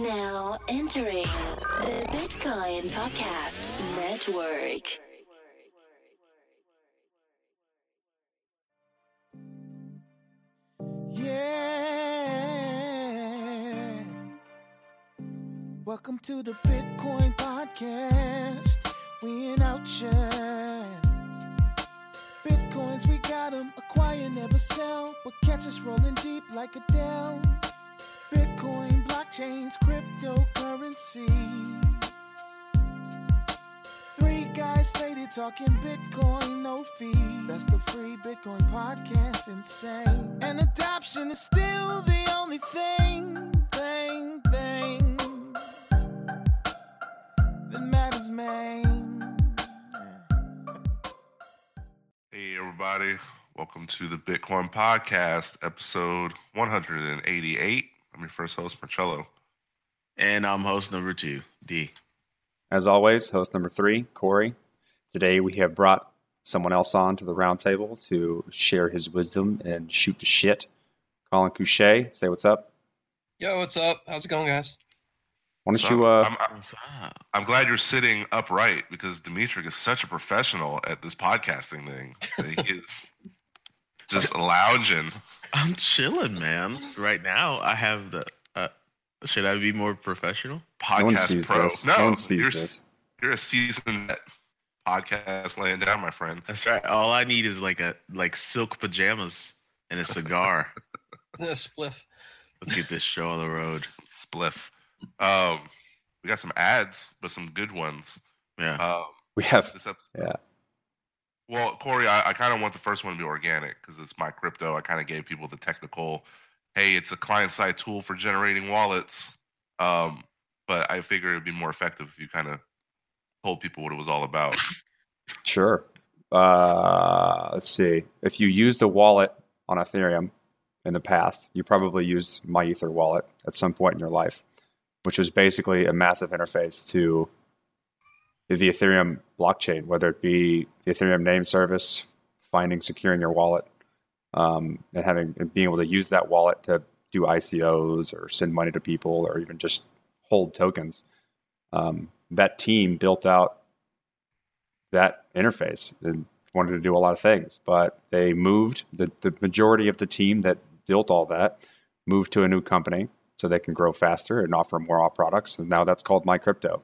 Now entering the Bitcoin Podcast Network. Yeah. Welcome to the Bitcoin Podcast. We in outshine. Bitcoins, we got got 'em. Acquire, never sell. But catch us rolling deep like Adele. Bitcoin, blockchains, cryptocurrencies. Three guys faded talking Bitcoin, no fee. That's the free Bitcoin podcast, insane. And adoption is still the only thing, thing, thing that matters, man. Hey, everybody. Welcome to the Bitcoin Podcast, episode 188. I'm your first host, Marcello. And I'm host number two, D. As always, host number three, Corey. Today we have brought someone else on to the roundtable to share his wisdom and shoot the shit. Collin Cusce, say what's up. Yo, what's up? How's it going, guys? Why don't So, you? Uh, I'm, I'm, I'm glad you're sitting upright because Dimitri is such a professional at this podcasting thing. He is just lounging. I'm chilling, man. Right now, I have the. Uh, should I be more professional? Podcast no one sees pro. this. No, No one sees you're, this. You're a seasoned podcast laying down, my friend. That's right. All I need is like a like silk pajamas and a cigar. A spliff. Let's get this show on the road. Spliff. Um, we got some ads, but some good ones. Yeah. Um, We have. this episode. Yeah. Well, Corey, I, I kind of want the first one to be organic because it's my crypto. I kind of gave people the technical, hey, it's a client side tool for generating wallets. Um, but I figured it'd be more effective if you kind of told people what it was all about. Sure. Uh, let's see. If you used a wallet on Ethereum in the past, you probably used MyEtherWallet at some point in your life, which was basically a massive interface to the Ethereum blockchain, whether it be the Ethereum name service, finding, securing your wallet, um, and having and being able to use that wallet to do ICOs or send money to people or even just hold tokens. Um, that team built out that interface and wanted to do a lot of things, but they moved the, the majority of the team that built all that moved to a new company so they can grow faster and offer more products. And now that's called MyCrypto,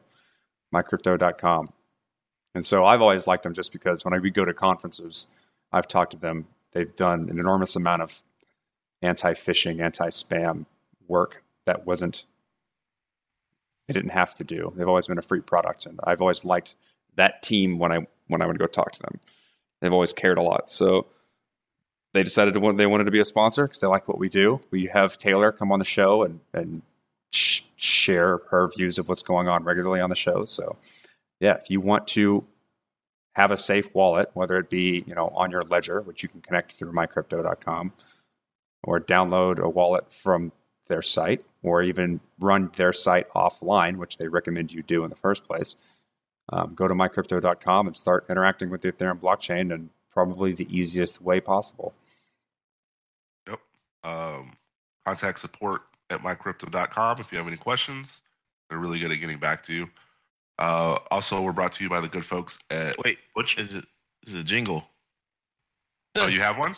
mycrypto.com. And so I've always liked them just because when I, we go to conferences, I've talked to them. They've done an enormous amount of anti phishing, anti spam work that wasn't, they didn't have to do. They've always been a free product. And I've always liked that team when I when I would go talk to them. They've always cared a lot. So they decided to they wanted to be a sponsor because they like what we do. We have Taylor come on the show and and sh- share her views of what's going on regularly on the show. So yeah, if you want to have a safe wallet, whether it be you know on your ledger, which you can connect through mycrypto.com, or download a wallet from their site, or even run their site offline, which they recommend you do in the first place um, go to mycrypto.com and start interacting with the Ethereum blockchain in probably the easiest way possible. Yep. Um, contact support at mycrypto.com if you have any questions. They're really good at getting back to you. Uh, also, we're brought to you by the good folks at Wait, which is it is it a jingle? Oh, you have one?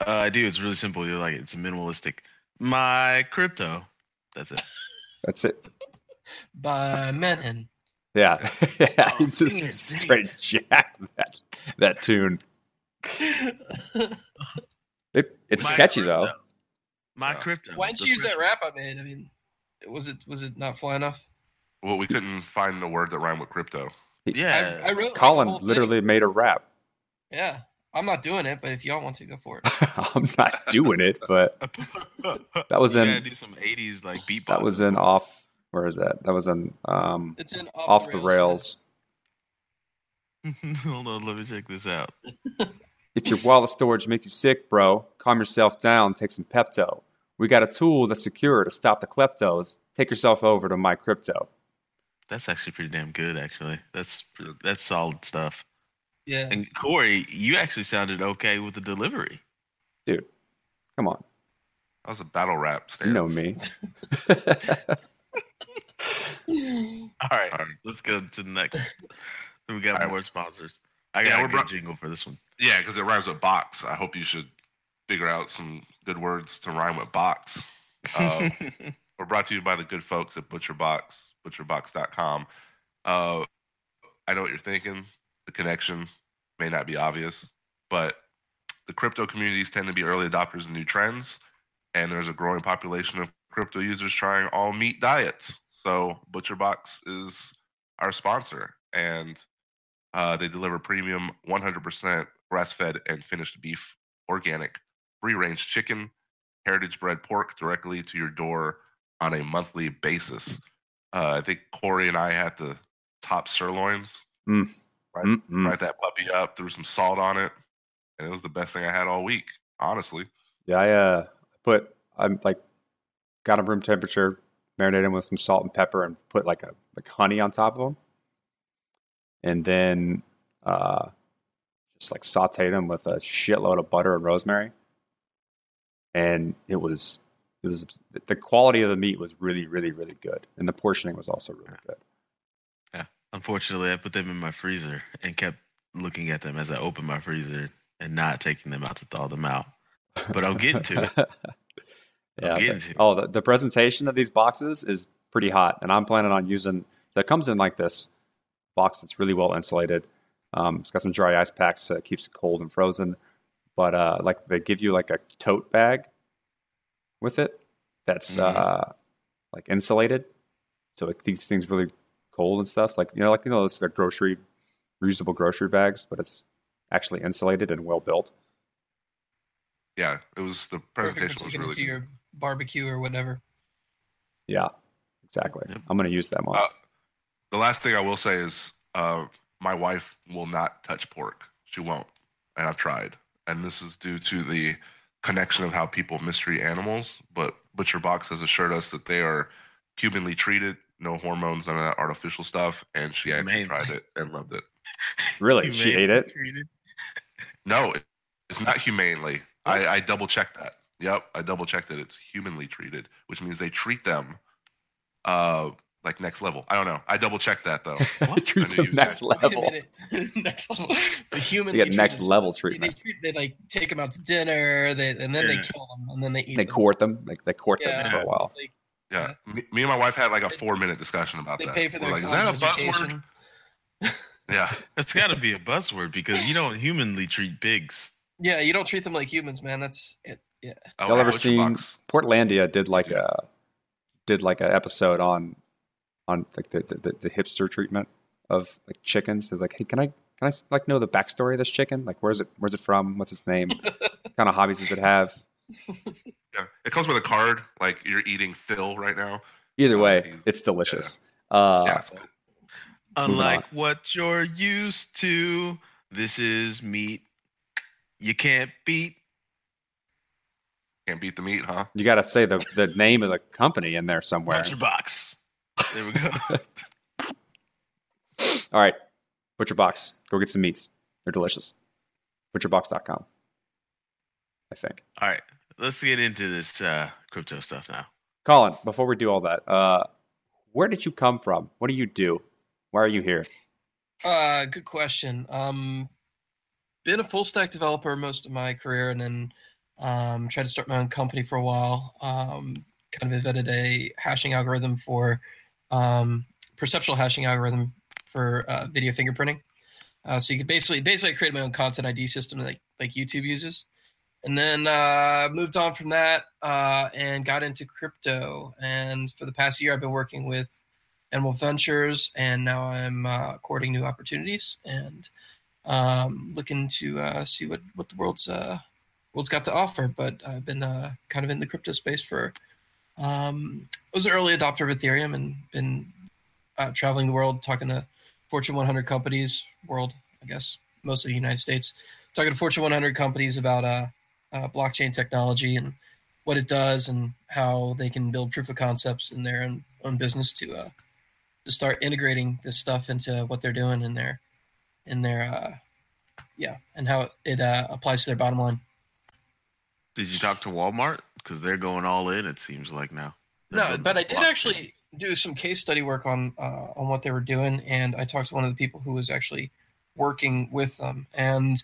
Uh, I do. It's really simple. You're like it's a minimalistic. My crypto. That's it. That's it. By Menon. Yeah, yeah. Oh, He's dang just straight jack that that tune. It, it's My sketchy though. Crypto. My Yeah. crypto. Why'd The you use that crypto. rap I made? I mean, was it was it not fly enough? Well, we couldn't find a word that rhymed with crypto. Yeah. I, I wrote like, the Collin thing. literally made a rap. Yeah, I'm not doing it, but if y'all want to, go for it. I'm not doing it, but That was You in- gotta do some '80s like beatbox. that was in off. Where is that? That was in um, It's in off the rails. Hold on, let me check this out. If your wallet storage makes you sick, bro, calm yourself down, take some Pepto. We got a tool that's secure to stop the kleptos. Take yourself over to my crypto. That's actually pretty damn good. Actually, that's that's solid stuff. Yeah. And Corey, you actually sounded okay with the delivery. Dude, come on. That was a battle rap. Stance. You know me. right, All right. let's go to the next. we got All right. more sponsors. I Yeah, got we're a good bro- jingle for this one. Yeah, because it rhymes with box. I hope you should figure out some good words to rhyme with box. Uh, we're brought to you by the good folks at ButcherBox, butcherbox.com. Uh, I know what you're thinking. The connection may not be obvious, but the crypto communities tend to be early adopters of new trends, and there's a growing population of crypto users trying all meat diets. So ButcherBox is our sponsor, and uh, they deliver premium 100% grass-fed and finished beef, organic, free-range chicken, heritage bred pork directly to your door on a monthly basis. Uh, I think Corey and I had the top sirloins. Right. Mm-mm. Fried that puppy up, threw some salt on it, and it was the best thing I had all week. Honestly, Yeah, I uh, put I'm like got them room temperature, marinated them with some salt and pepper, and put like a like honey on top of them, and then uh, just like sauteed them with a shitload of butter and rosemary, and it was it was the quality of the meat was really really really good, and the portioning was also really good. Yeah, unfortunately, I put them in my freezer and kept looking at them as I opened my freezer and not taking them out to thaw them out. But I'll get to it. yeah. I'll get but- to it. oh, the, the presentation of these boxes is pretty hot, and I'm planning on using. So it comes in like this box that's really well insulated. Um, it's got some dry ice packs so it keeps it cold and frozen. But uh, like they give you like a tote bag with it that's Mhm. uh, like insulated, so it keeps things really cold and stuff. Like you know, like you know, those like grocery reusable grocery bags, but it's actually insulated and well built. yeah, it was the Perfect presentation was taking really it to good. your barbecue or whatever. Yeah, exactly. Yep. I'm going to use that one. Uh, the last thing I will say is uh, my wife will not touch pork. She won't, and I've tried. And this is due to the connection of how people mistreat animals. But Butcher Box has assured us that they are humanly treated, no hormones, none of that artificial stuff. And she actually Humane. tried it and loved it. really, she ate it. treated. No, it- it's not humanely. I, I double checked that. Yep, I double checked that it's humanly treated, which means they treat them uh like next level. I don't know. I double checked that though. Treat I knew them you next said- Wait a level. next level. The human. They get next level treatment. They, treat, they like take them out to dinner, they, and then they kill them, and then they eat They them. court them. Like they court them for a while. Like, Yeah, me, me and my wife had like a four minute discussion about they that. pay for We're their like, is that a college buzzword? Yeah, It's got to be a buzzword because you don't humanly treat pigs. Yeah, you don't treat them like humans, man. That's it. Yeah. Oh, Y'all ever seen Portlandia did like Yeah. a did like an episode on on like the, the the hipster treatment of like chickens. It's like, hey, can I can I like know the backstory of this chicken? Like, where's it where's it from? What's its name? what kind of hobbies does it have? Yeah, it comes with a card. Like you're eating Phil right now. Either way, he's- it's delicious. Uh, yeah, it's. Unlike what you're used to, this is meat you can't beat. can't beat the meat, huh? You got to say the the name of the company in there somewhere. Butcher box. There we go. All right, Butcher Box. Go get some meats. They're delicious. Butcherbox.com. I think. All right, let's get into this uh, crypto stuff now. Collin, before we do all that, uh, where did you come from? What do you do? Why are you here? Uh, good question. Um, been a full stack developer most of my career, and then um, tried to start my own company for a while. Um, kind of invented a hashing algorithm for um, perceptual hashing algorithm for uh, video fingerprinting. Uh, so you could basically basically create my own content ID system like like YouTube uses, and then uh, moved on from that uh, and got into crypto. And for the past year, I've been working with Animal Ventures, and now I'm uh, courting new opportunities and um, looking to uh, see what what the world's uh, world's got to offer. But I've been kind of in the crypto space for. Um, I was an early adopter of Ethereum and been uh, traveling the world, talking to Fortune 100 companies, world, I guess, mostly the United States, talking to Fortune 100 companies about uh, uh, blockchain technology and what it does and how they can build proof of concepts in their own, own business to uh, to start integrating this stuff into what they're doing in their in their uh, yeah and how it uh, applies to their bottom line. Did you talk to Walmart? Because they're going all in. It seems like now. No, but I did actually do some case study work on uh, on what they were doing, and I talked to one of the people who was actually working with them, and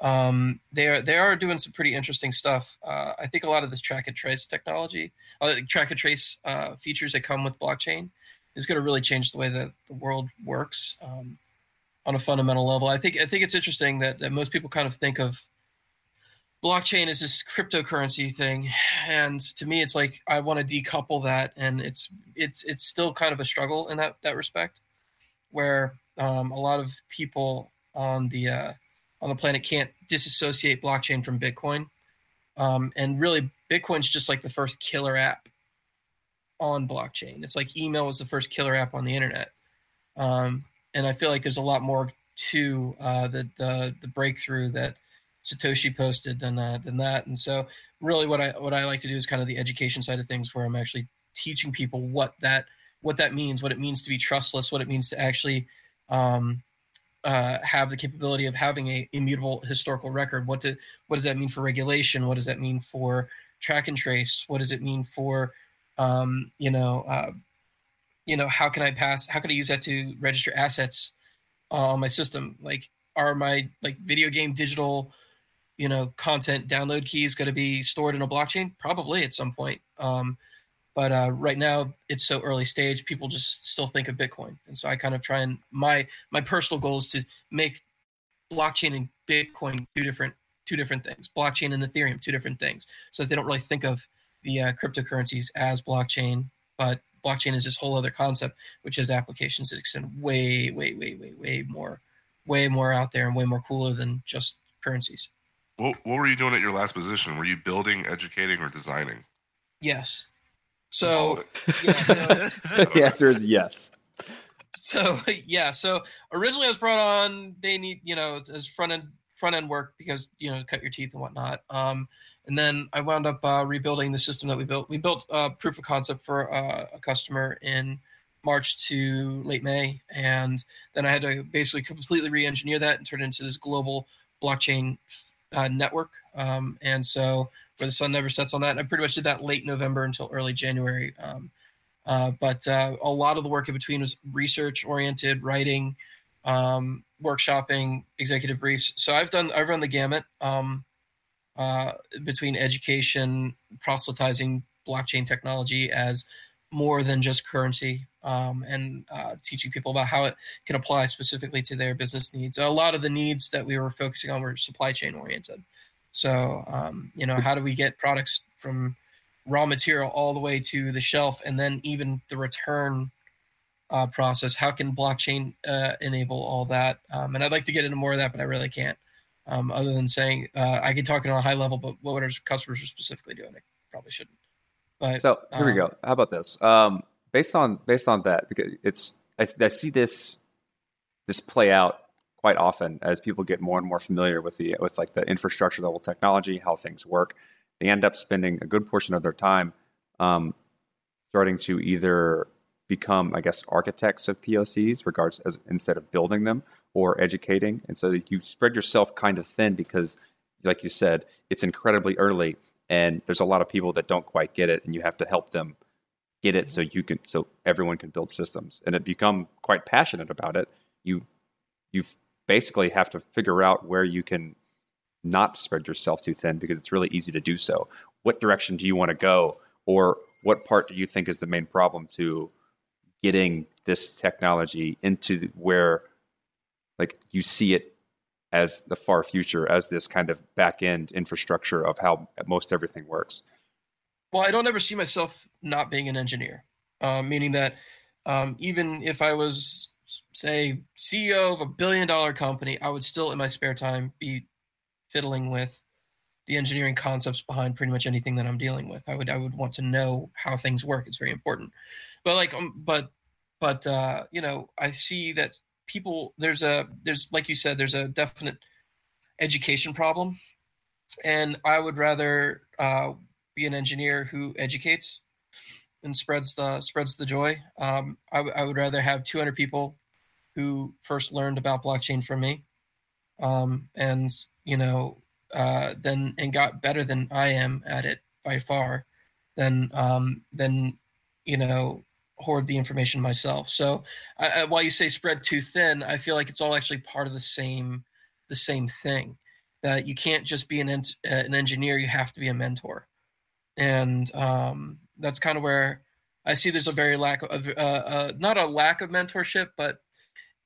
um, they are they are doing some pretty interesting stuff. Uh, I think a lot of this track and trace technology, uh, track and trace uh, features that come with blockchain, is going to really change the way that the world works um, on a fundamental level. I think I think it's interesting that, that most people kind of think of blockchain is this cryptocurrency thing, and to me, it's like I want to decouple that, and it's it's it's still kind of a struggle in that that respect, where um, a lot of people on the uh, on the planet can't disassociate blockchain from Bitcoin. Um, and really, Bitcoin's just like the first killer app on blockchain. It's like email was the first killer app on the internet. Um, and I feel like there's a lot more to uh, the, the, the breakthrough that Satoshi posted than uh, than that. And so, really, what I what I like to do is kind of the education side of things, where I'm actually teaching people what that what that means, what it means to be trustless, what it means to actually um, uh, have the capability of having a immutable historical record. What do, what does that mean for regulation? What does that mean for track and trace? What does it mean for um, you know uh, you know how can I pass? How can I use that to register assets on my system? Like are my like video game digital you know content download keys going to be stored in a blockchain? Probably at some point. Um, but uh, right now it's so early stage people just still think of bitcoin and so i kind of try and my my personal goal is to make blockchain and bitcoin two different two different things blockchain and ethereum two different things so that they don't really think of the uh, cryptocurrencies as blockchain but blockchain is this whole other concept which has applications that extend way way way way way more way more out there and way more cooler than just currencies what, what were you doing at your last position were you building educating or designing yes so, yeah, so the answer is yes. So yeah, so originally I was brought on. They need you know as front end front end work because you know cut your teeth and whatnot. Um, and then I wound up uh, rebuilding the system that we built. We built a proof of concept for uh, a customer in March to late May, and then I had to basically completely re-engineer that and turn it into this global blockchain uh, network. Um, and so where the sun never sets on that. And I pretty much did that late November until early January. Um, uh, but uh, a lot of the work in between was research oriented, writing, um, workshopping, executive briefs. So I've done I've run the gamut um, uh, between education, proselytizing blockchain technology as more than just currency, um, and uh, teaching people about how it can apply specifically to their business needs. A lot of the needs that we were focusing on were supply chain oriented. So, um, you know, how do we get products from raw material all the way to the shelf and then even the return uh, process? How can blockchain uh, enable all that? Um, and I'd like to get into more of that, but I really can't. Um, other than saying uh, I can talk it on a high level, but what would our customers are specifically doing, I probably shouldn't. But so here we go. Um, how about this? Um, based on based on that, because it's I, I see this this play out quite often as people get more and more familiar with the with like the infrastructure level technology, how things work. They end up spending a good portion of their time um, starting to either become, I guess, architects of POCs, regards as instead of building them or educating. And so you spread yourself kind of thin because, like you said, it's incredibly early, and there's a lot of people that don't quite get it, and you have to help them get it so you can so everyone can build systems and it become quite passionate about it you you've basically have to figure out where you can not spread yourself too thin because it's really easy to do so. What direction do you want to go? Or what part do you think is the main problem to getting this technology into where like you see it as the far future as this kind of back end infrastructure of how most everything works well i don't ever see myself not being an engineer uh, meaning that um, even if i was say CEO of a billion dollar company, I would still in my spare time be fiddling with the engineering concepts behind pretty much anything that I'm dealing with. I would I would want to know how things work. It's very important. But like um, but but uh, you know, I see that people there's a there's like you said there's a definite education problem and I would rather uh, be an engineer who educates and spreads the spreads the joy. Um, I, w- I would rather have 200 people who first learned about blockchain from me, um, and you know, uh, then and got better than I am at it by far, than um, than you know hoard the information myself. So I, I, while you say spread too thin, I feel like it's all actually part of the same the same thing. That you can't just be an ent- uh, an engineer; you have to be a mentor, and um, that's kind of where I see there's a very lack of uh, uh, not a lack of mentorship, but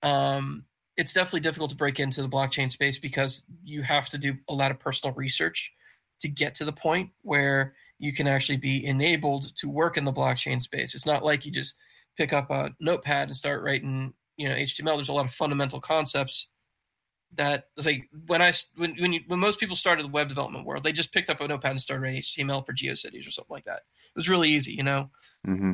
um, it's definitely difficult to break into the blockchain space because you have to do a lot of personal research to get to the point where you can actually be enabled to work in the blockchain space. It's not like you just pick up a notepad and start writing, you know, HTML. There's a lot of fundamental concepts that was like when I when when, you, when most people started the web development world, they just picked up a notepad and started writing HTML for GeoCities or something like that. It was really easy, you know. Mm-hmm.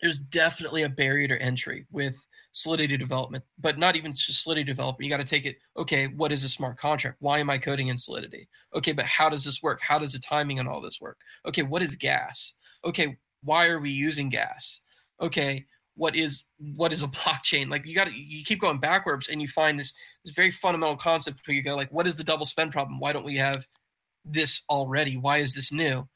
There's definitely a barrier to entry with Solidity development, but not even just Solidity development. You got to take it. Okay, what is a smart contract? Why am I coding in Solidity? Okay, but how does this work? How does the timing and all this work? Okay, what is gas? Okay, why are we using gas? Okay, what is what is a blockchain? Like you got to you keep going backwards and you find this this very fundamental concept where you go like, what is the double spend problem? Why don't we have this already? Why is this new?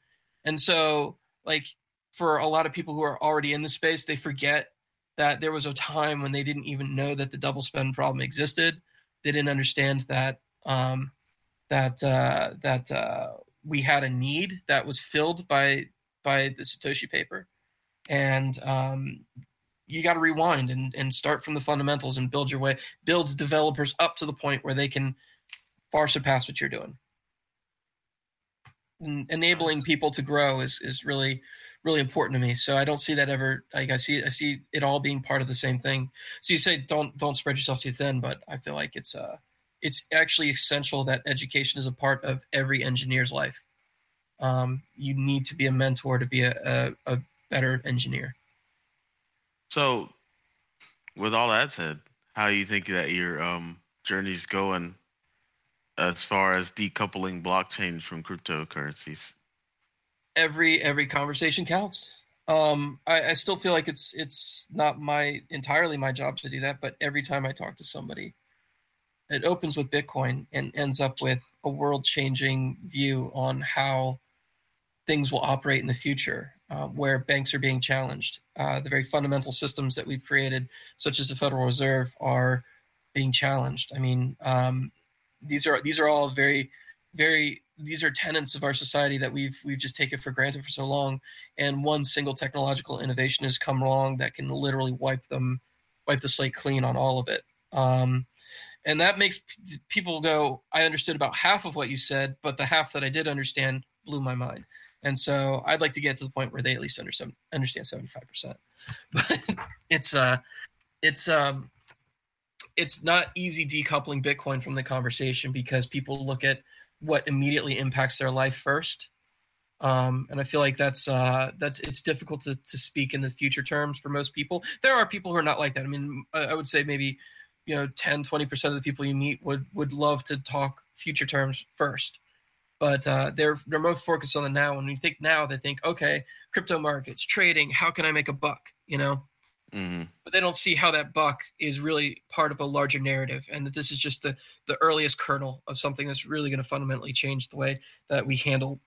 And so like for a lot of people who are already in the space, they forget that there was a time when they didn't even know that the double spend problem existed. They didn't understand that um, that uh, that uh, we had a need that was filled by by the Satoshi paper, and um, you got to rewind and, and start from the fundamentals and build your way, build developers up to the point where they can far surpass what you're doing. And enabling people to grow is is really really important to me. So I don't see that ever. Like I see, I see it all being part of the same thing. So you say don't don't spread yourself too thin, but I feel like it's uh it's actually essential that education is a part of every engineer's life. Um, you need to be a mentor to be a, a, a better engineer. So, with all that said, how you think that your um, journey's going as far as decoupling blockchains from cryptocurrencies? every every conversation counts. Um, I, I still feel like it's it's not my entirely my job to do that, but every time I talk to somebody, it opens with Bitcoin and ends up with a world changing view on how things will operate in the future, uh, where banks are being challenged. Uh, the very fundamental systems that we've created, such as the Federal Reserve, are being challenged. I mean, um, these are these are all very very these are tenets of our society that we've we've just taken for granted for so long and one single technological innovation has come along that can literally wipe them wipe the slate clean on all of it um, and that makes people go i understood about half of what you said but the half that i did understand blew my mind and so i'd like to get to the point where they at least understand understand 75% but it's uh it's um it's not easy decoupling bitcoin from the conversation because people look at what immediately impacts their life first. Um, and I feel like that's uh, that's it's difficult to, to speak in the future terms for most people. There are people who are not like that. I mean, I, I would say maybe you know 10 20% of the people you meet would would love to talk future terms first but uh, they're they're most focused on the now And when you think now they think okay crypto markets trading how can i make a buck you know Mm-hmm. but they don't see how that buck is really part of a larger narrative and that this is just the the earliest kernel of something that's really going to fundamentally change the way that we handle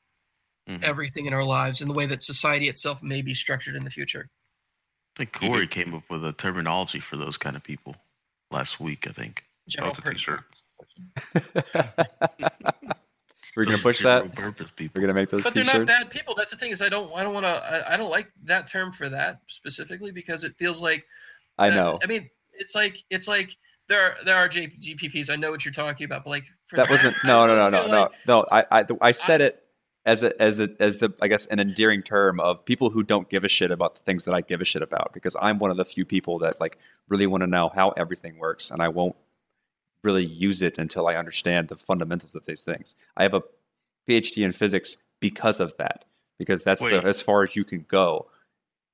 Mhm. everything in our lives and the way that society itself may be structured in the future I think Corey came up with a terminology for those kind of people last week. I think. general That's a purpose. t-shirt. We're gonna push that. purpose We're gonna make those but they're not bad people that's the thing is i don't i don't want to I, I don't like that term for that specifically because it feels like I that- know i mean it's like it's like there are there are J, gpps i know what you're talking about but like for that wasn't. No, no, no, no, feel no, like- no. I, I, I said it as a, as a, as the, I guess, an endearing term of people who don't give a shit about the things that I give a shit about. Because I'm one of the few people that like really want to know how everything works, and I won't really use it until I understand the fundamentals of these things. I have a PhD in physics because of that. Because that's the as far as you can go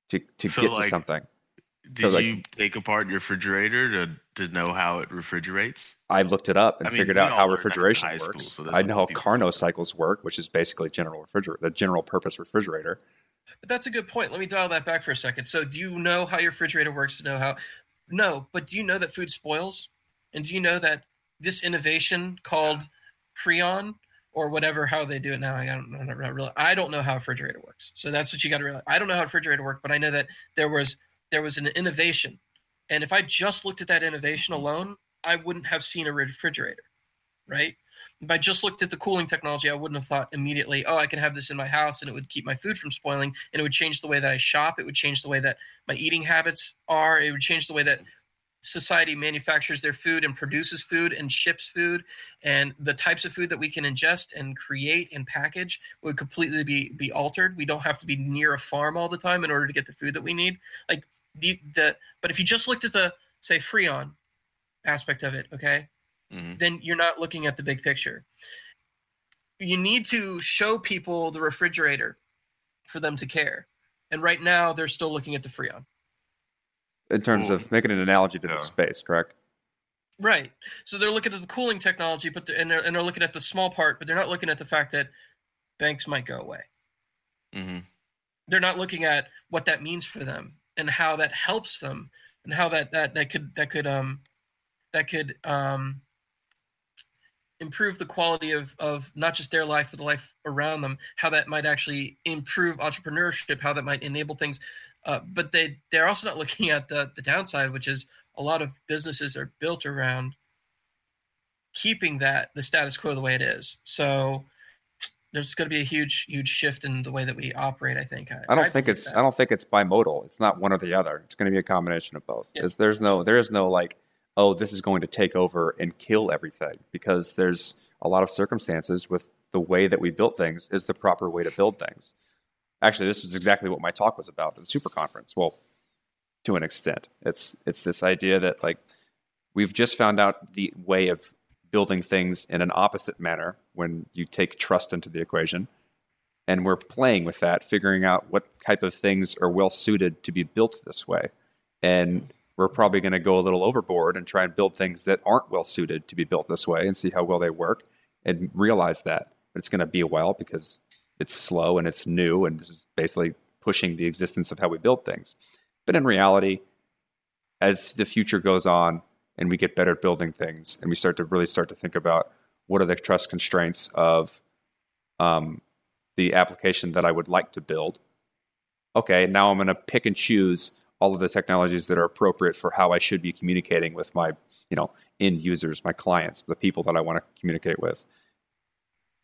to to So, get like, to something. Did like- you take apart your refrigerator to to know how it refrigerates? I looked it up and I mean, figured out how learned that in refrigeration high school, works. so I know how Carnot cycles work, which is basically general refrigerator, the general purpose refrigerator. But that's a good point. Let me dial that back for a second. So, do you know how your refrigerator works to know how? No, but do you know that food spoils? And do you know that this innovation called Freon or whatever how they do it now. I don't know. Not really. I don't know how a refrigerator works. So that's what you got to realize. I don't know how a refrigerator works, but I know that there was there was an innovation, and if I just looked at that innovation mm-hmm. alone, I wouldn't have seen a refrigerator, right? If I just looked at the cooling technology, I wouldn't have thought immediately, oh, I can have this in my house and it would keep my food from spoiling and it would change the way that I shop. It would change the way that my eating habits are. It would change the way that society manufactures their food and produces food and ships food and the types of food that we can ingest and create and package would completely be be altered. We don't have to be near a farm all the time in order to get the food that we need. Like the the but if you just looked at the say freon aspect of it okay Mhm. then you're not looking at the big picture. You need to show people the refrigerator for them to care. And right now they're still looking at the freon In terms Cool. of making an analogy to Yeah. the space, correct? Right. So they're looking at the cooling technology, but they're, and they're, and they're looking at the small part, but they're not looking at the fact that banks might go away. Mm-hmm. They're not looking at what that means for them and how that helps them and how that that that could that could um that could um improve the quality of of not just their life but the life around them how that might actually improve entrepreneurship how that might enable things uh, but they they're also not looking at the the downside which is a lot of businesses are built around keeping that the status quo the way it is so there's going to be a huge huge shift in the way that we operate i think I don't think it's that. I don't think it's bimodal. It's not one or the other. It's going to be a combination of both. Yeah. There's, there's no there is no like oh this is going to take over and kill everything because there's a lot of circumstances with the way that we built things is the proper way to build things. Actually, this was exactly what my talk was about at the super conference. Well, to an extent, it's it's this idea that like we've just found out the way of building things in an opposite manner when you take trust into the equation and we're playing with that, figuring out what type of things are well suited to be built this way. And we're probably going to go a little overboard and try and build things that aren't well suited to be built this way and see how well they work and realize that. It's going to be a while because it's slow and it's new and it's basically pushing the existence of how we build things. But in reality, as the future goes on and we get better at building things and we start to really start to think about what are the trust constraints of um, the application that I would like to build. Okay, now I'm going to pick and choose all of the technologies that are appropriate for how I should be communicating with my, you know, end users, my clients, the people that I want to communicate with.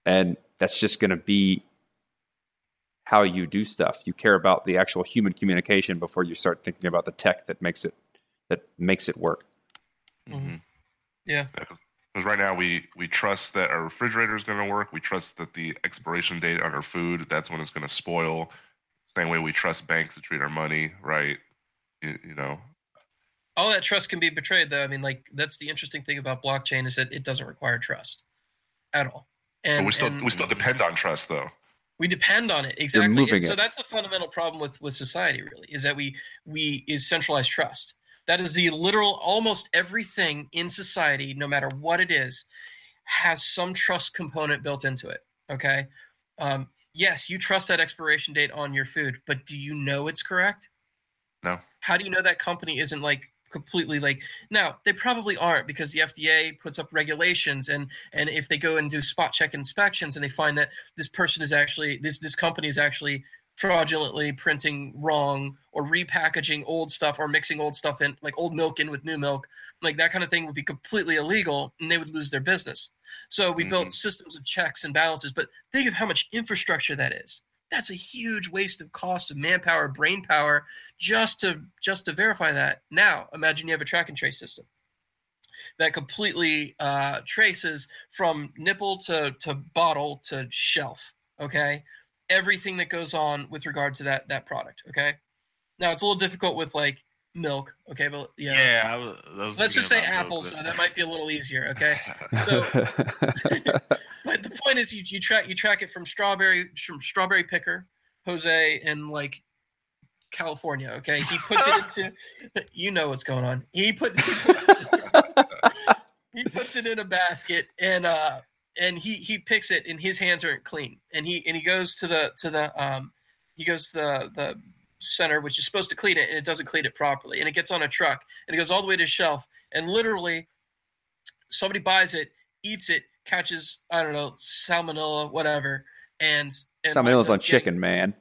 And that's just going to be how you do stuff. You care about the actual human communication before you start thinking about the tech that makes it that makes it work. hmm yeah Because right now we we trust that our refrigerator is going to work. We trust that the expiration date on our food that's when it's going to spoil. Same way we trust banks to treat our money, right? You, you know, all that trust can be betrayed though i mean like that's the interesting thing about blockchain is that it doesn't require trust at all and but we still and we still depend on trust though. We depend on it. Exactly. Moving so it. that's the fundamental problem with with society really is that we we is centralized trust. That is the literal almost everything in society no matter what it is has some trust component built into it okay? Um, yes you trust that expiration date on your food but do you know it's correct? No. how do you know that company isn't like completely like now they probably aren't because the fda puts up regulations and and if they go and do spot check inspections and they find that this person is actually this this company is actually fraudulently printing wrong or repackaging old stuff or mixing old stuff in like old milk in with new milk like that kind of thing would be completely illegal and they would lose their business. So we built mm-hmm. systems of checks and balances but think of how much infrastructure that is that's a huge waste of cost of manpower brain power just to just to verify that. Now imagine you have a track and trace system that completely uh, traces from nipple to, to bottle to shelf okay? Everything that goes on with regard to that that product okay? Now it's a little difficult with like milk okay but yeah, Yeah, I was, I was let's just say apples milk, so that might be a little easier okay? So but the point is you, you track you track it from strawberry from strawberry picker jose in like california okay? He puts it into you know what's going on. He put he puts it in a basket and uh and he he picks it and his hands aren't clean. And he and he goes to the to the um he goes to the the center which is supposed to clean it and it doesn't clean it properly. And it gets on a truck and it goes all the way to the shelf and literally somebody buys it eats it catches I don't know salmonella, whatever, and, and Salmonella's winds up on getting- chicken, man.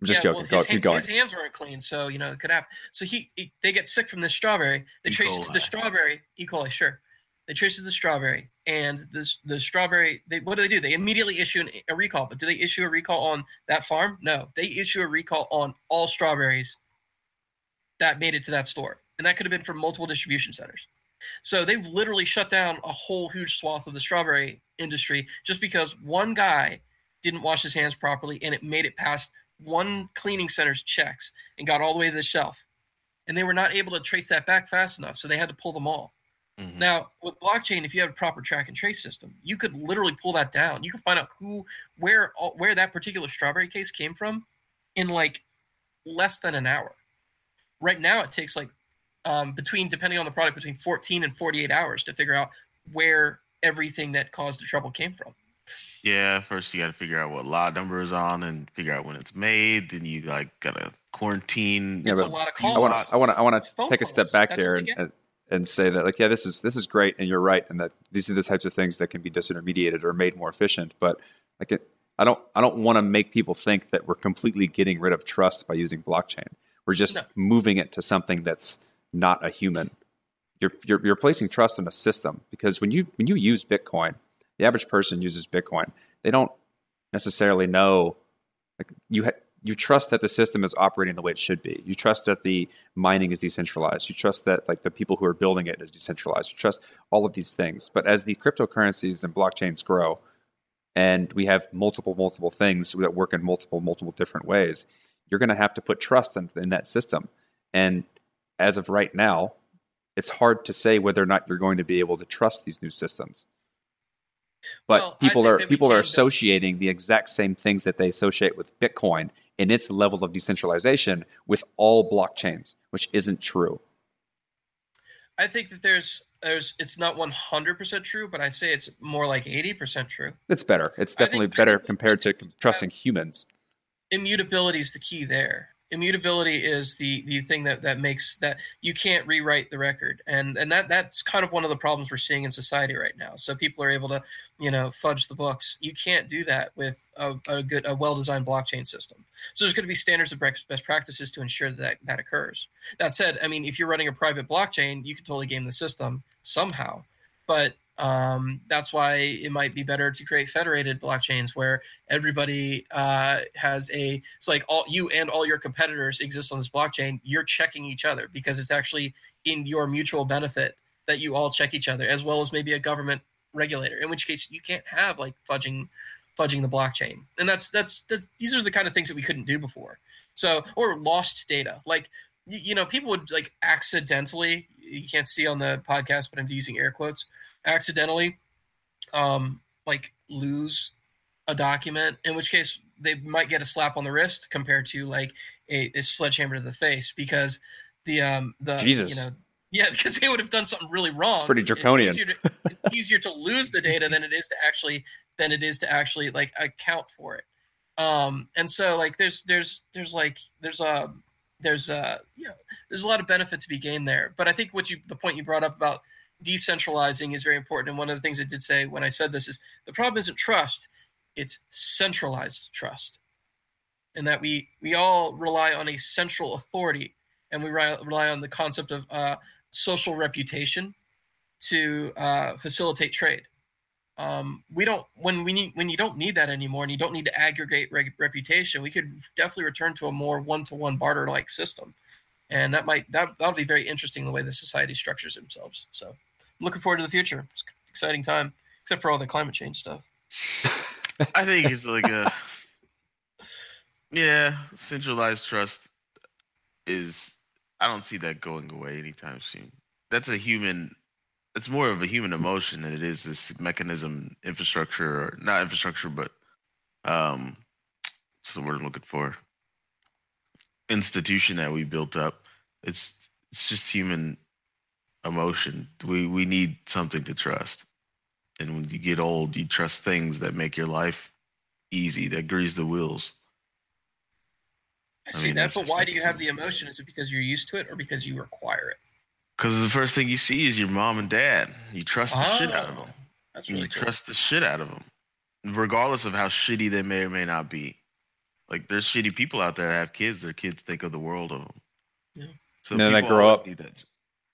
I'm just yeah, joking. Well, Go, his, keep hand- going. his hands weren't clean, so you know it could happen. So he, he they get sick from the strawberry. They E. trace it to the strawberry. E. coli, sure. They trace it to the strawberry, and this the strawberry. They what do they do? They immediately issue an, a recall. But do they issue a recall on that farm? No, they issue a recall on all strawberries that made it to that store, and that could have been from multiple distribution centers. So they've literally shut down a whole huge swath of the strawberry industry just because one guy didn't wash his hands properly and it made it past one cleaning center's checks and got all the way to the shelf. And they were not able to trace that back fast enough, so they had to pull them all. Mhm. Now, with blockchain, if you have a proper track and trace system, you could literally pull that down. You could find out who, where, where that particular strawberry case came from, in like less than an hour. Right now, it takes like um, between, depending on the product, between 14 and 48 hours to figure out where everything that caused the trouble came from. Yeah, first you got to figure out what lot number is on and figure out when it's made. Then you like gotta quarantine. Yeah, it's a lot of I calls. want to I want to I want to take a step back That's there and, and and say that like yeah this is this is great and you're right and that these are the types of things that can be disintermediated or made more efficient but like it, I don't I don't want to make people think that we're completely getting rid of trust by using blockchain we're just No. moving it to something that's not a human you're, you're you're placing trust in a system because when you when you use Bitcoin the average person uses Bitcoin they don't necessarily know like you ha- you trust that the system is operating the way it should be. You trust that the mining is decentralized. You trust that like the people who are building it is decentralized. You trust all of these things. But as the cryptocurrencies and blockchains grow, and we have multiple multiple things that work in multiple multiple different ways, you're going to have to put trust in, in that system. And as of right now, it's hard to say whether or not you're going to be able to trust these new systems. But Well, people are people are associating the exact same things that they associate with Bitcoin and its level of decentralization with all blockchains, which isn't true. I think that there's there's it's not 100% true, but I say it's more like 80% true. It's better. It's I think- definitely better compared to trusting humans. Immutability is the key there. Immutability is the the thing that that makes that you can't rewrite the record, and and that that's kind of one of the problems we're seeing in society right now. So people are able to you know fudge the books. You can't do that with a, a good a well designed blockchain system. So there's going to be standards of best best practices to ensure that, that that occurs. That said, I mean if you're running a private blockchain, you can totally game the system somehow, but um, that's why it might be better to create federated blockchains where everybody uh, has a it's like all you and all your competitors exist on this blockchain. You're checking each other because it's actually in your mutual benefit that you all check each other as well as maybe a government regulator in which case you can't have like fudging fudging the blockchain. And that's that's, that's these are the kind of things that we couldn't do before. So or lost data. Like you, you know people would like accidentally you can't see on the podcast but i'm using air quotes accidentally um like lose a document in which case they might get a slap on the wrist compared to like a, a sledgehammer to the face because the um the Jesus. you know yeah because they would have done something really wrong It's pretty draconian. easier, to, it's easier to lose the data than it is to actually than it is to actually like account for it um and so like there's there's there's like there's a there's a you know there's a lot of benefit to be gained there. But i think what you the point you brought up about decentralizing is very important. And one of the things i did say when i said this is the problem isn't trust it's centralized trust. And that we we all rely on a central authority and we rely, rely on the concept of uh, social reputation to uh, facilitate trade um, we don't when we need when you don't need that anymore and you don't need to aggregate reg- reputation we could definitely return to a more one-to-one barter like system. And that might that that'll be very interesting the way the society structures themselves. So looking forward to the future. It's exciting time except for all the climate change stuff. I think it's like a yeah, centralized trust is I don't see that going away anytime soon. That's a human it's more of a human emotion than it is this mechanism infrastructure or not infrastructure but um what's the word I'm looking for? Institution that we built up. It's it's just human emotion. We we need something to trust. And when you get old, you trust things that make your life easy, that grease the wheels. i I see mean, that but why do you have the emotion is it because you're used to it or because you require it Because the first thing you see is your mom and dad. You trust the shit out of Oh. them. That's You really cool. trust the shit out of them, regardless of how shitty they may or may not be. Like there's shitty people out there that have kids. Their kids think of the world of them. Yeah. So Then they grow up. Need that,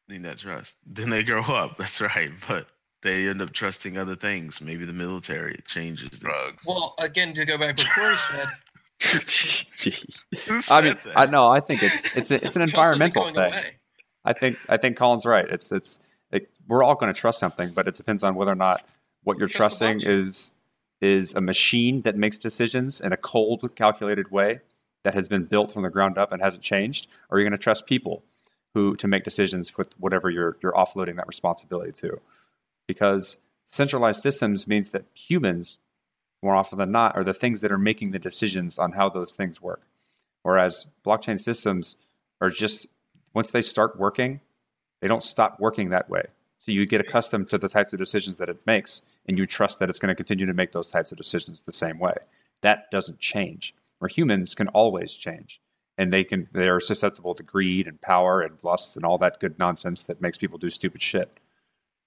need that trust. Then they grow up. That's right. But they end up trusting other things. Maybe the military it changes. Drugs. Well, again, to go back what Corey said, I mean, that? I know. I think it's it's a, it's an environmental thing. away. I think I think Collin's right. It's it's it, we're all going to trust something, but it depends on whether or not what you're Trust trusting is is a machine that makes decisions in a cold, calculated way that has been built from the ground up and hasn't changed, or you're going to trust people who to make decisions with whatever you're you're offloading that responsibility to. Because centralized systems means that humans, more often than not, are the things that are making the decisions on how those things work. Whereas blockchain systems are just once they start working, they don't stop working that way. So you get accustomed to the types of decisions that it makes, and you trust that it's going to continue to make those types of decisions the same way. That doesn't change. Where humans can always change, and they can they are susceptible to greed and power and lust and all that good nonsense that makes people do stupid shit.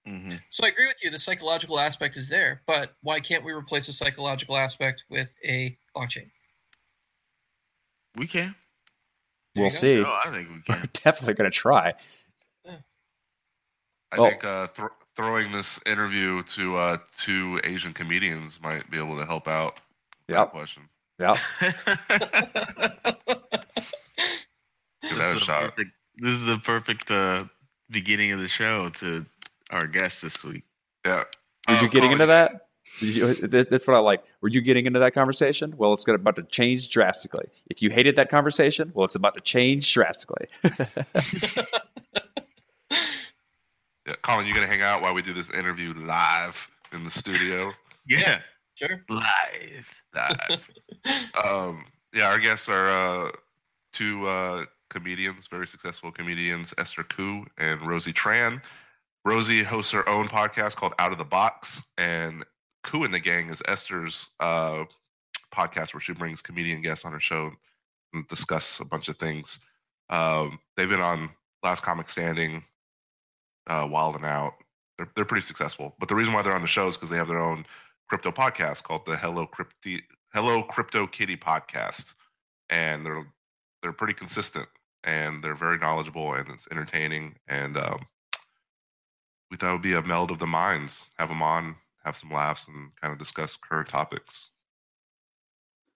Mhm. So I agree with you. The psychological aspect is there, but why can't we replace the psychological aspect with a blockchain? We can. There we'll you go. see. I think we We're definitely going to try. I Well- think uh, th- throwing this interview to uh, two Asian comedians might be able to help out. with that question. Yeah. Give that a This is the shot. perfect- This is the perfect uh, beginning of the show to our guest this week. Yeah. Were you Uh, getting into that? Did you- That's what I like. Were you getting into that conversation? Well, it's about to change drastically. If you hated that conversation, well, it's about to change drastically. Yeah, Collin, you gonna hang out while we do this interview live in the studio? Yeah, Sure. live. Live. um, yeah, our guests are uh, two uh, comedians, very successful comedians, Esther Ku and Rosie Tran. Rosie hosts her own podcast called Out of the Box, and Ku in the Gang is Esther's uh, podcast where she brings comedian guests on her show and discuss a bunch of things. Um, they've been on Last Comic Standing, uh, Wild and Out. They're, they're pretty successful, but the reason why they're on the show is because they have their own crypto podcast called the Hello Crypti Hello Crypto Kitty podcast, and they're they're pretty consistent and they're very knowledgeable and it's entertaining. And um, we thought it would be a meld of the minds. Have them on, have some laughs, and kind of discuss current topics.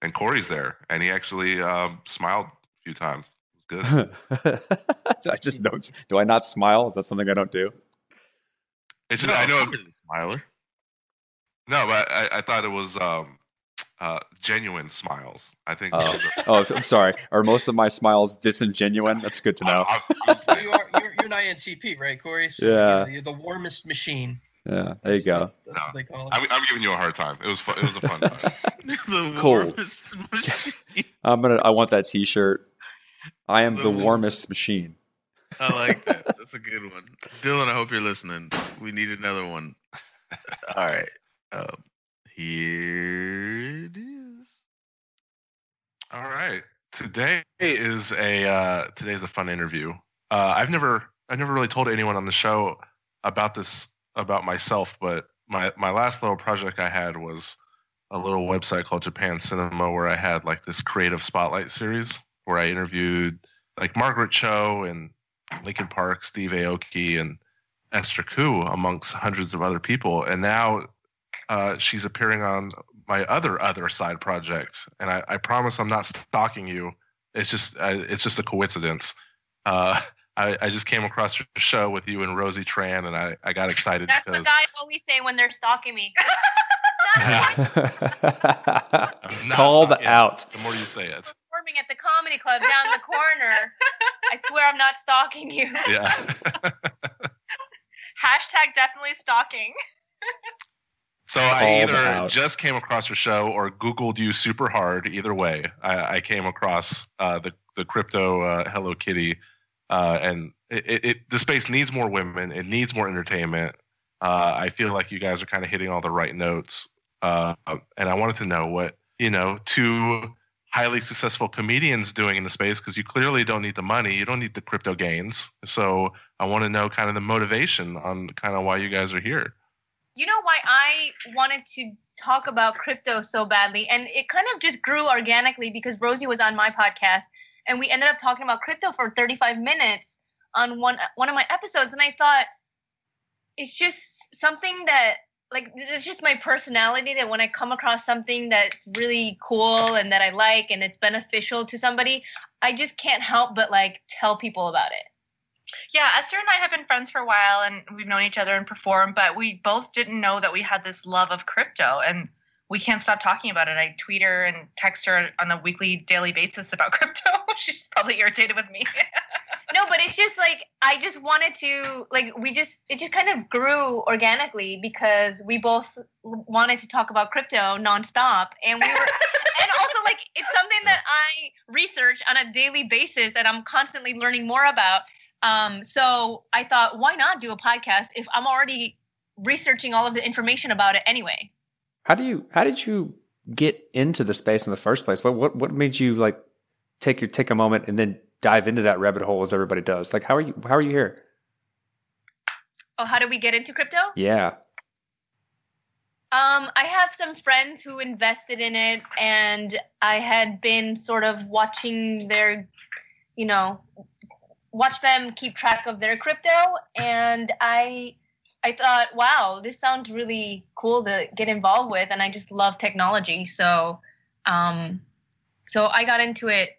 And Corey's there, and he actually um, smiled a few times. It was good. I just don't. Do I not smile? Is that something I don't do? It's just, I know I'm a smiler. no, but I, I thought it was um, uh, genuine smiles. I think. Oh. Oh, I'm sorry. Are most of my smiles disingenuine? That's good to know. I'm- I'm- you are you're, you're an INTP, right, Corey? So Yeah. You're, you're the warmest machine. Yeah, there you That's- go. That's, that's No. what they call it. I'm, I'm giving you a hard time. It was fun. It was a fun time. the Cool. machine. I'm gonna. I want that T-shirt. I am The the warmest- warmest machine. I like that. That's a good one. Dylan, I hope you're listening. We need another one. All right. Um, here it is. All right. Today is a uh, today's a fun interview. Uh, I've never I've never really told anyone on the show about this about myself, but my my last little project I had was a little website called Japan Cinema where I had like this creative spotlight series where I interviewed like Margaret Cho and Linkin Park, Steve Aoki, and Esther Ku amongst hundreds of other people, and now uh, she's appearing on my other other side project, and I, I promise I'm not stalking you. It's just I, it's just a coincidence. Uh, I, I just came across your show with you and Rosie Tran, and I, I got excited That's what guys always say when they're stalking me. It's not I'm not Called stalking you. out. The more you say it, performing at the comedy club down the corner. I swear I'm not stalking you. yeah. Hashtag definitely stalking. So I either out. just came across your show or Googled you super hard. Either way, I, I came across uh, the the crypto uh, Hello Kitty, uh, and it, it, the space needs more women. It needs more entertainment. Uh, I feel like you guys are kind of hitting all the right notes, uh, and I wanted to know what you know two highly successful comedians doing in the space because you clearly don't need the money, you don't need the crypto gains. So I want to know kind of the motivation on kind of why you guys are here. you know why I wanted to talk about crypto so badly, and it kind of just grew organically because Rosie was on my podcast, and we ended up talking about crypto for 35 minutes on one one of my episodes, and I thought it's just something that like it's just my personality that when I come across something that's really cool and that I like and it's beneficial to somebody, I just can't help but like tell people about it. Yeah, Esther and I have been friends for a while and we've known each other and performed, but we both didn't know that we had this love of crypto and we can't stop talking about it. I tweet her and text her on a weekly, daily basis about crypto. She's probably irritated with me. no, but it's just like I just wanted to like we just it just kind of grew organically because we both wanted to talk about crypto nonstop and we were and also like it's something that I research on a daily basis that I'm constantly learning more about. Um, so I thought, why not do a podcast if I'm already researching all of the information about it anyway? How do you? How did you get into the space in the first place? What what what made you like take your take a moment and then dive into that rabbit hole as everybody does? Like, how are you? How are you here? Oh, how did we get into crypto? Yeah. Um, I have some friends who invested in it, and I had been sort of watching their, you know, watch them keep track of their crypto, and I, I thought, wow, this sounds really cool to get involved with, and I just love technology, so, um, so I got into it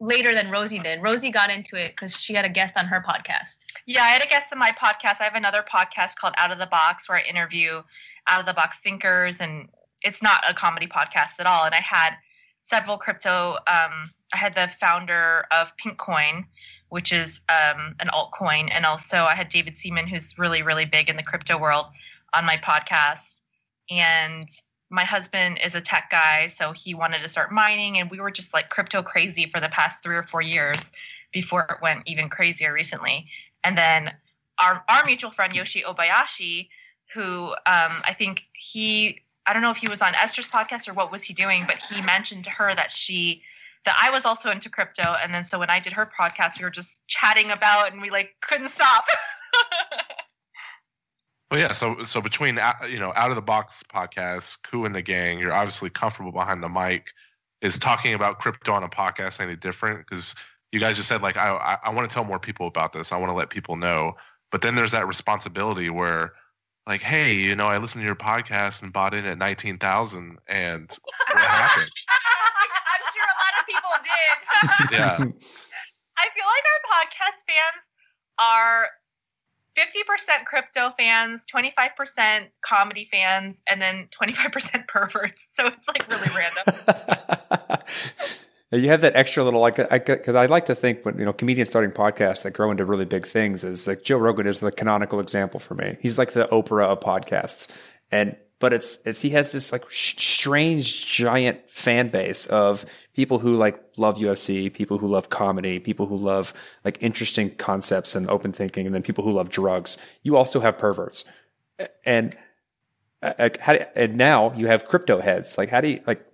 later than Rosie did. Rosie got into it because she had a guest on her podcast. Yeah, I had a guest on my podcast. I have another podcast called Out of the Box where I interview out of the box thinkers, and it's not a comedy podcast at all. And I had several crypto. Um, I had the founder of Pinkcoin, which is um, an altcoin, and also I had David Seaman, who's really really big in the crypto world, on my podcast. And my husband is a tech guy, so he wanted to start mining, and we were just like crypto crazy for the past three or four years before it went even crazier recently. And then our our mutual friend Yoshi Obayashi, who um, I think he I don't know if he was on Esther's podcast or what was he doing, but he mentioned to her that she that I was also into crypto, and then so when I did her podcast, we were just chatting about, and we like couldn't stop. Well, yeah. So, so between uh, you know, out of the box podcast, Ku and the gang, you're obviously comfortable behind the mic. Is talking about crypto on a podcast any different? Because you guys just said like, I I, I want to tell more people about this. I want to let people know. But then there's that responsibility where, like, hey, you know, I listened to your podcast and bought in at nineteen thousand, and what happened? I'm sure a lot of people did. Yeah. I feel like our podcast fans are 50% crypto fans, 25% comedy fans, and then 25% perverts. So it's like really random. you have that extra little like because I, like to think when you know comedians starting podcasts that grow into really big things is like Joe Rogan is the canonical example for me. He's like the Oprah of podcasts, and but it's it's he has this like sh- strange giant fan base of people who like love UFC, people who love comedy, people who love like interesting concepts and open thinking, and then people who love drugs. You also have perverts, and uh, how, and now you have crypto heads. Like, how do you like?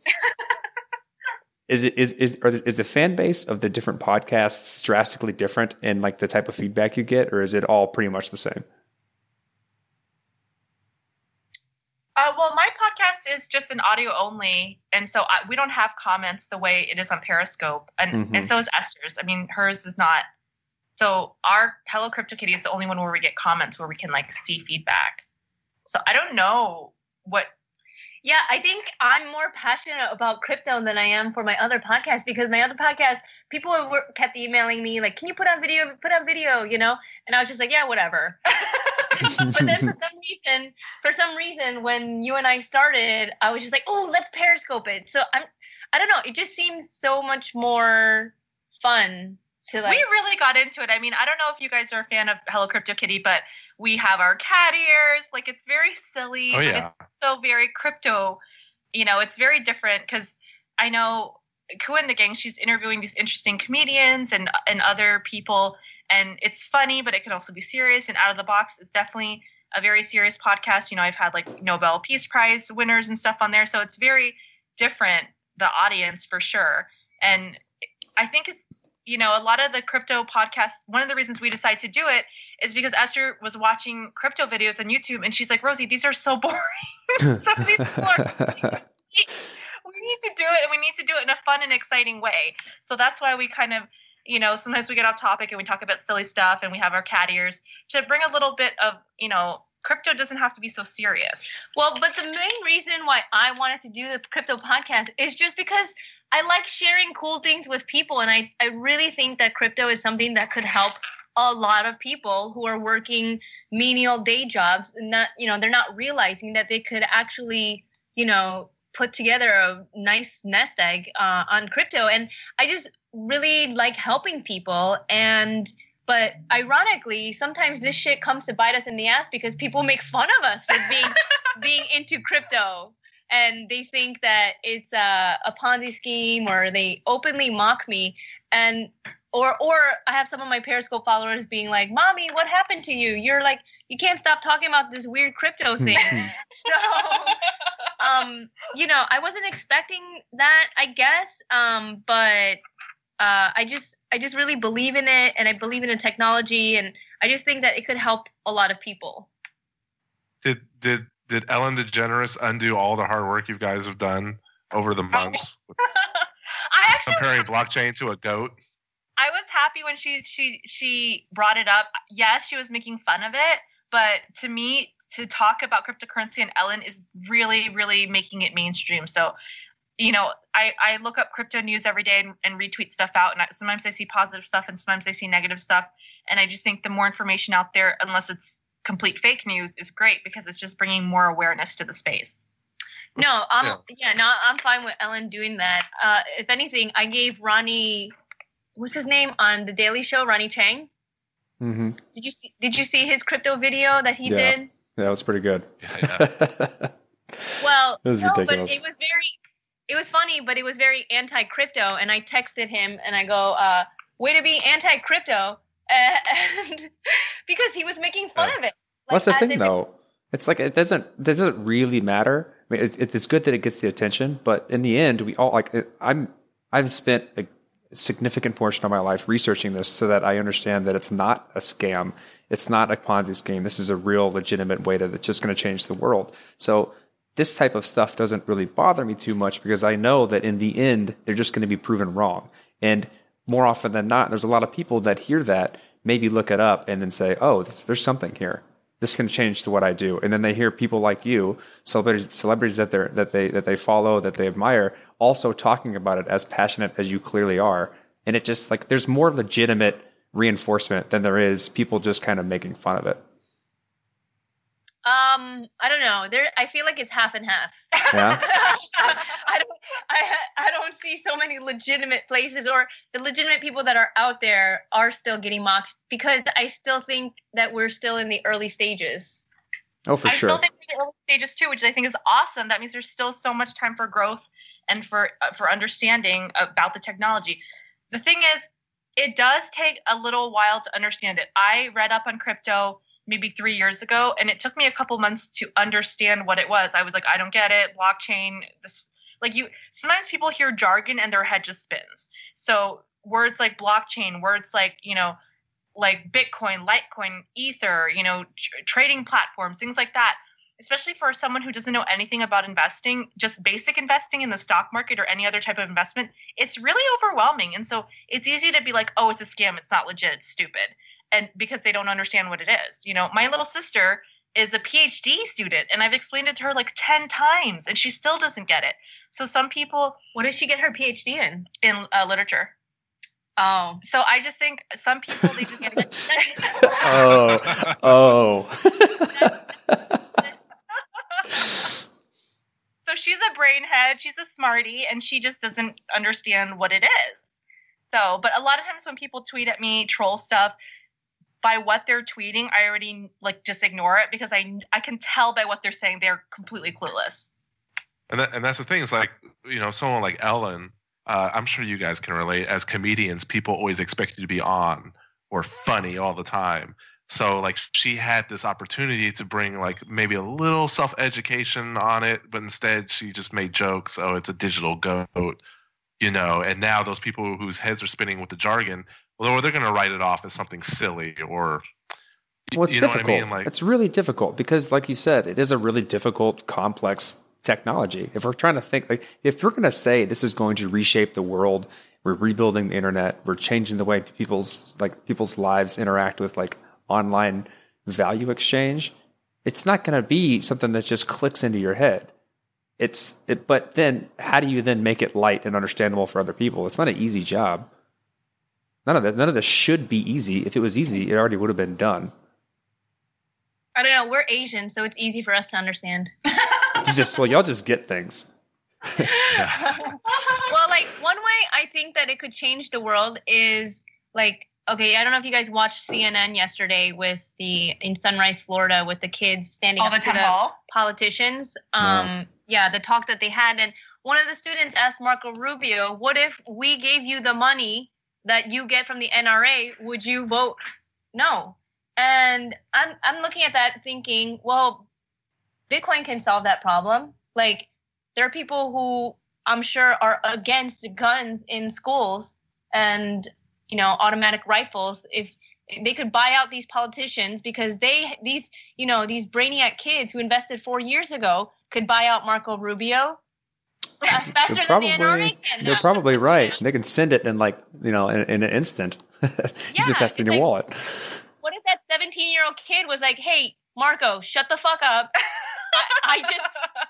is it is is or is the fan base of the different podcasts drastically different in like the type of feedback you get, or is it all pretty much the same? Uh, well, my podcast is just an audio only, and so I, we don't have comments the way it is on Periscope, and Mhm. and so is Esther's. I mean, hers is not. So our Hello Crypto Kitty is the only one where we get comments where we can like see feedback. So I don't know what. Yeah, I think I'm more passionate about crypto than I am for my other podcast because my other podcast, people were, kept emailing me like, "Can you put on video? Put on video," you know, and I was just like, "Yeah, whatever." but then for some reason, for some reason, when you and I started, I was just like, "Oh, let's Periscope it." So I'm, I don't know, it just seems so much more fun to like. we really got into it. I mean, I don't know if you guys are a fan of Hello Crypto Kitty, but we have our cat ears. Like it's very silly. Oh yeah. It's so very crypto. You know, it's very different because I know Ku and the gang. She's interviewing these interesting comedians and and other people, and it's funny, but it can also be serious. And Out of the Box is definitely a very serious podcast. You know, I've had like Nobel Peace Prize winners and stuff on there, so it's very different. The audience for sure, and I think it's you know, a lot of the crypto podcasts, one of the reasons we decided to do it is because Esther was watching crypto videos on YouTube and she's like, Rosie, these are so boring. so these people are, we need to do it and we need to do it in a fun and exciting way. So that's why we kind of, you know, sometimes we get off topic and we talk about silly stuff and we have our cat ears to bring a little bit of, you know, crypto doesn't have to be so serious. Well, but the main reason why I wanted to do the crypto podcast is just because I like sharing cool things with people. And I, I really think that crypto is something that could help a lot of people who are working menial day jobs and not, you know, they're not realizing that they could actually, you know, put together a nice nest egg uh, on crypto. And I just really like helping people. And but ironically, sometimes this shit comes to bite us in the ass because people make fun of us for being being into crypto and they think that it's a, a Ponzi scheme or they openly mock me and or or I have some of my Periscope followers being like, "Mommy, what happened to you? You're like you can't stop talking about this weird crypto thing." so, um, you know, I wasn't expecting that, I guess, um, but uh, I just I just really believe in it, and I believe in the technology, and I just think that it could help a lot of people. Did did did Ellen DeGeneres undo all the hard work you guys have done over the months? I actually comparing blockchain to a goat. I was happy when she she she brought it up. Yes, she was making fun of it, but to me, to talk about cryptocurrency and Ellen is really, really making it mainstream. So, you know, I, I look up crypto news every day and, and retweet stuff out, and I, sometimes I see positive stuff and sometimes I see negative stuff. And I just think the more information out there, unless it's complete fake news, is great because it's just bringing more awareness to the space. No, um, yeah. yeah, no, I'm fine with Ellen doing that. Uh, if anything, I gave Ronnie, what's his name on the Daily Show, Ronny Chieng. Mm-hmm. Did you see? Did you see his crypto video that he Yeah. did? Yeah, that was pretty good. Yeah, Well, It was no, ridiculous. but it was very, it was funny, but it was very anti-crypto. And I texted him and I go, uh, "Way to be anti-crypto," and because he was making fun of it. Well, that's the thing, if it- though. It's like it doesn't. That doesn't really matter. I mean, it, it's good that it gets the attention, but in the end, we all like. I'm. I've spent a significant portion of my life researching this so that I understand that it's not a scam. It's not a Ponzi scheme. This is a real, legitimate way that it's just going to change the world. So this type of stuff doesn't really bother me too much because I know that in the end, they're just going to be proven wrong. And more often than not, there's a lot of people that hear that, maybe look it up, and then say, "Oh, this, there's something here. This can change to what I do." And then they hear people like you, celebrities, celebrities that they that they that they follow, that they admire, also talking about it as passionate as you clearly are. And it just like there's more legitimate reinforcement than there is people just kind of making fun of it. Um, I don't know. There, I feel like it's half and half. Yeah. I don't. I I don't see so many legitimate places, or the legitimate people that are out there are still getting mocked because I still think that we're still in the early stages. Oh, for I sure. still think we're in the early stages too, which I think is awesome. That means there's still so much time for growth and for uh, for understanding about the technology. The thing is, it does take a little while to understand it. I read up on crypto maybe three years ago, and it took me a couple months to understand what it was. I was like, I don't get it. Blockchain, this like you. Sometimes people hear jargon and their head just spins. So words like blockchain, words like you know like Bitcoin, Litecoin, Ether, you know, tr- trading platforms, things like that. Especially for someone who doesn't know anything about investing, just basic investing in the stock market or any other type of investment, it's really overwhelming. And so it's easy to be like, oh, it's a scam, it's not legit, it's stupid. And because they don't understand what it is. You know, my little sister is a PhD student and I've explained it to her like 10 times and she still doesn't get it. So some people What does she get her PhD in? in uh, literature. Oh, So I just think some people they just get oh, oh. so she's a brainhead, she's a smarty, and she just doesn't understand what it is. So, but a lot of times when people tweet at me, troll stuff, by what they're tweeting, I already like just ignore it because I I can tell by what they're saying they're completely clueless. And that, and that's the thing. Is like you know someone like Ellen. Uh, I'm sure you guys can relate. As comedians, people always expect you to be on or funny all the time. So like she had this opportunity to bring like maybe a little self education on it, but instead she just made jokes. Oh, it's a digital goat. you know, and now those people whose heads are spinning with the jargon, well, they're going to write it off as something silly or. Well, it's you know difficult. I mean? Like, it's really difficult because, like you said, it is a really difficult, complex technology. If we're trying to think, like, if we're going to say this is going to reshape the world, we're rebuilding the internet, we're changing the way people's like people's lives interact with like online value exchange. It's not going to be something that just clicks into your head. It's it, but then how do you then make it light and understandable for other people? It's not an easy job. None of this, None of this should be easy. If it was easy, it already would have been done. I don't know. We're Asian, so it's easy for us to understand. You just well, y'all just get things. well, like one way I think that it could change the world is like okay, I don't know if you guys watched CNN yesterday with the in Sunrise, Florida, with the kids standing All up the to the hall. politicians. Um, yeah, the talk that they had, and one of the students asked Marco Rubio, "What if we gave you the money that you get from the NRA? Would you vote no?" And I'm I'm looking at that thinking, well, Bitcoin can solve that problem. Like there are people who I'm sure are against guns in schools and you know automatic rifles if they could buy out these politicians because they these you know these brainiac kids who invested 4 years ago could buy out Marco Rubio faster They're than the probably they're probably right. They can send it in like you know in, in an instant. you Yeah, just have to in your like- wallet. what if that 17 year old kid was like, "Hey, Marco, shut the fuck up. I, I just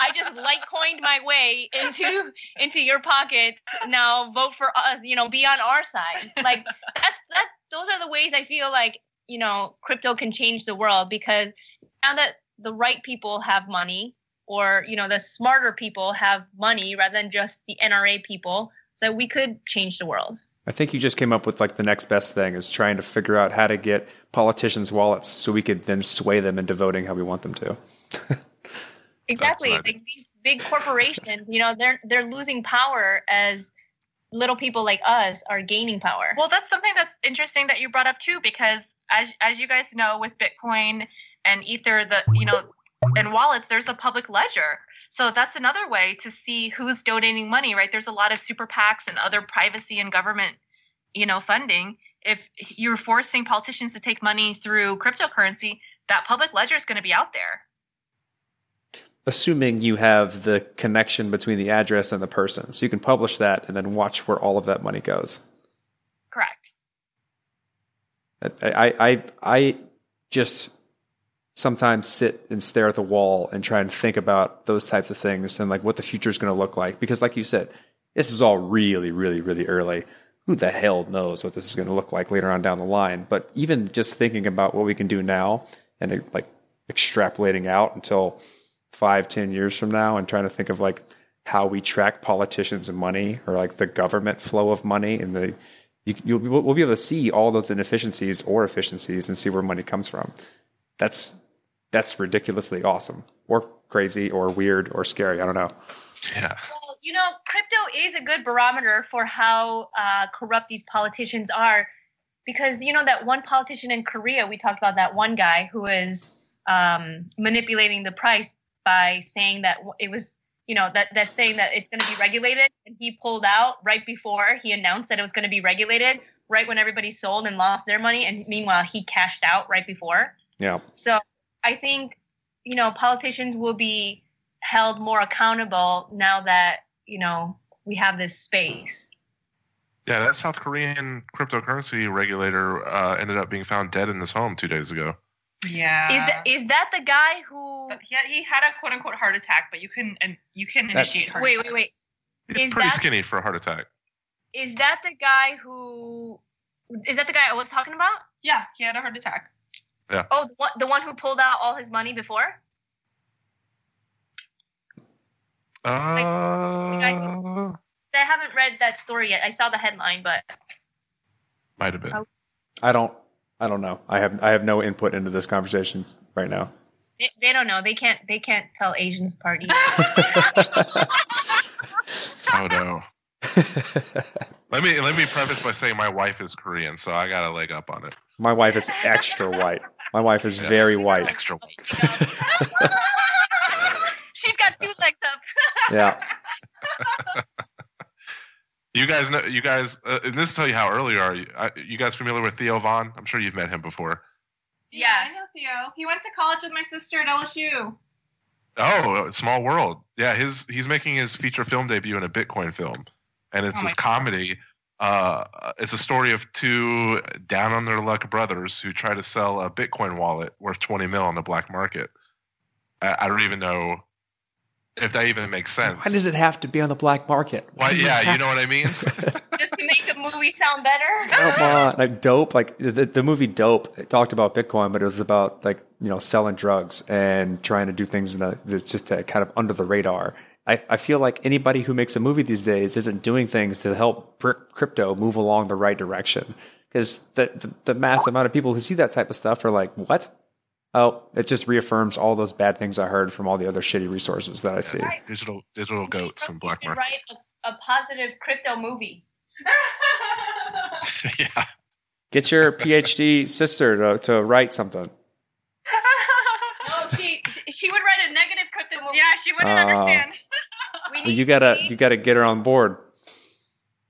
I just Litecoined my way into into your pocket. Now vote for us. You know, be on our side. Like that's that. Those are the ways I feel like you know crypto can change the world because now that the right people have money, or you know the smarter people have money rather than just the NRA people, so we could change the world. I think you just came up with like the next best thing is trying to figure out how to get politicians' wallets so we could then sway them into voting how we want them to. Exactly. Like these big corporations, you know, they're they're losing power as little people like us are gaining power. Well, that's something that's interesting that you brought up too, because as as you guys know, with Bitcoin and Ether, the you know, and wallets, there's a public ledger. So that's another way to see who's donating money, right? There's a lot of super PACs and other privacy and government, you know, funding. If you're forcing politicians to take money through cryptocurrency, that public ledger is going to be out there. Assuming you have the connection between the address and the person. So you can publish that and then watch where all of that money goes. Correct. I, I, I, I just sometimes sit and stare at the wall and try and think about those types of things and like what the future is going to look like. Because, like you said, this is all really, really, really early. Who the hell knows what this is going to look like later on down the line? But even just thinking about what we can do now and like extrapolating out until five, ten years from now and trying to think of like how we track politicians and money or like the government flow of money and the you, you'll, we'll be able to see all those inefficiencies or efficiencies and see where money comes from. That's that's ridiculously awesome, or crazy, or weird, or scary. I don't know. Yeah. Well, you know, crypto is a good barometer for how uh, corrupt these politicians are, because you know that one politician in Korea, we talked about that one guy who is um, manipulating the price by saying that it was, you know, that that's saying that it's going to be regulated, and he pulled out right before he announced that it was going to be regulated, right when everybody sold and lost their money, and meanwhile he cashed out right before. Yeah, So I think, you know, politicians will be held more accountable now that, you know, we have this space. Yeah, that South Korean cryptocurrency regulator uh, ended up being found dead in his home two days ago. Yeah. Is that is that the guy who But he had, a quote unquote heart attack, but you can and you can That's- initiate heart Wait, wait, wait. He's Is pretty that- skinny for a heart attack. Is that the guy who is that the guy I was talking about? Yeah, he had a heart attack. Oh, the one, the one who pulled out all his money before? guy Uh, I haven't read that story yet. I saw the headline, but might have been. Oh. I don't. I don't know. I have. I have no input into this conversation right now. they, they don't know. They can't they can't tell Asians party. Oh no. Let me let me preface by saying my wife is Korean, so I got a leg up on it. My wife is extra white. My wife is Yeah. very white. Extra white. She's got two legs up. Yeah. You guys know. You guys, uh, and this will tell you how early are. You, uh, you guys familiar with Theo Von? I'm sure you've met him before. Yeah, I know Theo. He went to college with my sister at LSU. Oh, Small World. Yeah, his he's making his feature film debut in a Bitcoin film, and it's Oh this my comedy. Uh, it's a story of two down on their luck brothers who try to sell a Bitcoin wallet worth 20 mil on the black market. I, I don't even know if that even makes sense. Why does it have to be on the black market? Why? Yeah, you know what I mean. Just to make the movie sound better. Come on, like dope. Like the, the movie Dope it talked about Bitcoin, but it was about like you know selling drugs and trying to do things in the, the just to kind of under the radar. I, I feel like anybody who makes a movie these days isn't doing things to help crypto move along the right direction because the, the the mass amount of people who see that type of stuff are like, what? Oh, it just reaffirms all those bad things I heard from all the other shitty resources that I see. digital digital goats and black You market. write a, a positive crypto movie. yeah. Get your PhD sister to, to write something. No, she she would write a negative crypto movie. yeah, she wouldn't Uh, understand. we you gotta we, you gotta get her on board.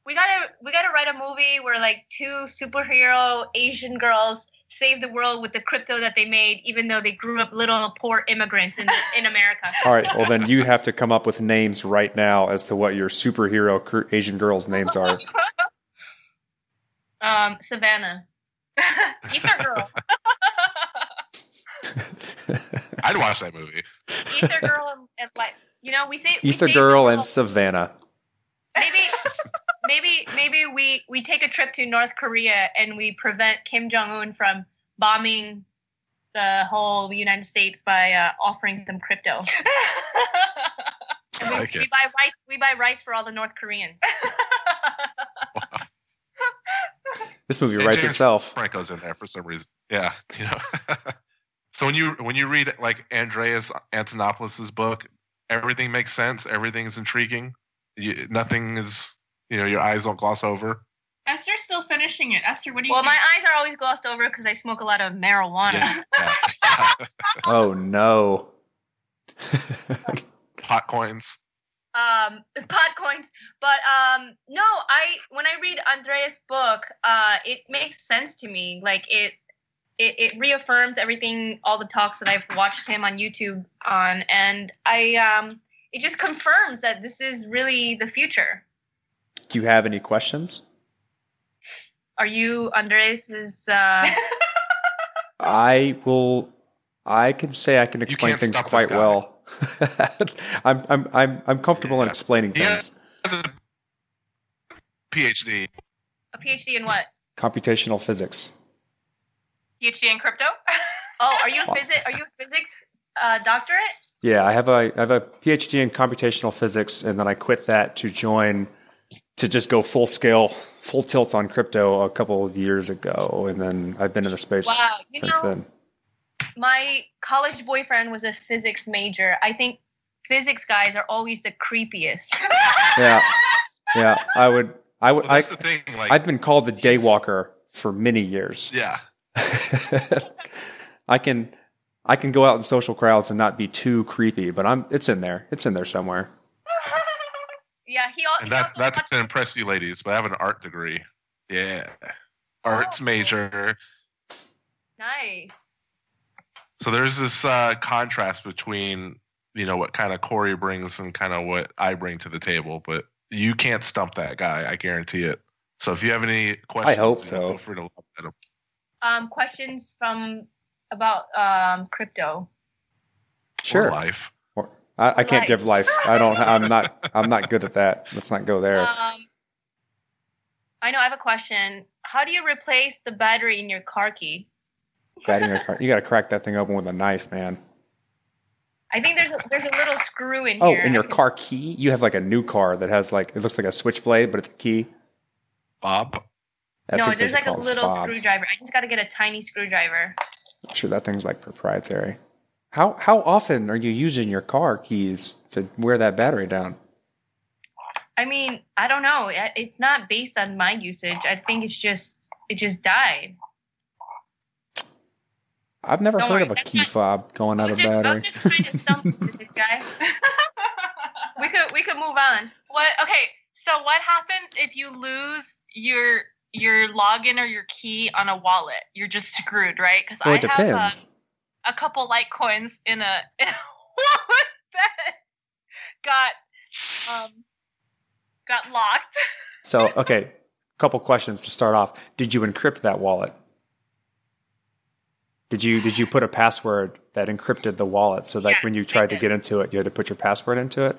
we gotta we gotta write a movie where like two superhero Asian girls save the world with the crypto that they made, even though they grew up little poor immigrants in in America. All right. Well, then you have to come up with names right now as to what your superhero Asian girls' names are. Um, Savannah. Ether girl. I'd watch that movie. Ether girl and, and like you know we say Ether save the Girl and. Savannah. maybe maybe maybe we we take a trip to North Korea and we prevent Kim Jong Un from bombing the whole United States by uh, offering them crypto. And we, like we buy rice. We buy rice for all the North Koreans. This movie And writes James itself. Franco's in there for some reason. Yeah, you know. so when you when you read like Andreas Antonopoulos's book, everything makes sense. Everything is intriguing. You, nothing is you know your eyes don't gloss over. Esther's still finishing it. Esther, what do you Well, think? my eyes are always glossed over because I smoke a lot of marijuana. Yeah, yeah. Oh no. Pot coins. um pot coins but um no i when i read andreas book uh it makes sense to me like it it, it reaffirms everything all the talks that i've watched him on youtube on and i um it just confirms that this is really the future Do you have any questions? are you andreas's uh I will. I can say I can explain things quite well. I'm I'm I'm I'm comfortable in explaining He things. has a PhD. a phd in what Computational physics. PhD in crypto? oh are you a physics are you a physics uh doctorate Yeah, I have a I have a PhD in computational physics, and then I quit that to join to just go full scale, full tilt on crypto a couple of years ago, and then I've been in the space Wow, since know- then. my college boyfriend was a physics major i think physics guys are always the creepiest Yeah, yeah, I would I would Well, I that's the thing. Like, I've been called the daywalker for many years. yeah, I can I can go out in social crowds and not be too creepy, but I'm it's in there. It's in there somewhere. yeah he, al- and he that also that's watched- to impress you ladies. But I have an art degree. Yeah, arts Oh. major. nice So there's this uh, contrast between you know what kind of Corey brings and kind of what I bring to the table, but you can't stump that guy. I guarantee it. So if you have any questions, I hope so. Feel free to look at him. Um questions from about um crypto Sure. life. Or- I, I can't Life. give life. I don't. I'm not. I'm not good at that. Let's not go there. um i know i have a question how do you replace the battery in your car key That in your car, you got to crack that thing open with a knife, man. i think there's a there's a little screw in Oh, here Oh, in your car key, you have like a new car that has like it looks like a switchblade, but it's a key. Bob. I no there's like a little fobs. screwdriver i just got to get a tiny screwdriver I'm sure that thing's like proprietary. How how often are you using your car keys to wear that battery down? i mean i don't know it's not based on my usage i think it's just it just died I've never Don't heard worry, of a that's key not- fob going out of just, I battery. was just trying to stump this guy we could we could move on What? Okay, So what happens if you lose your your login or your key on a wallet? You're just screwed, right? Because Well, I it have a, a couple Litecoins in a, in a wallet that got um got locked. So, okay, a couple questions to start off. Did you encrypt that wallet? Did you did you put a password that encrypted the wallet so like Yeah, when you tried to get into it, you had to put your password into it?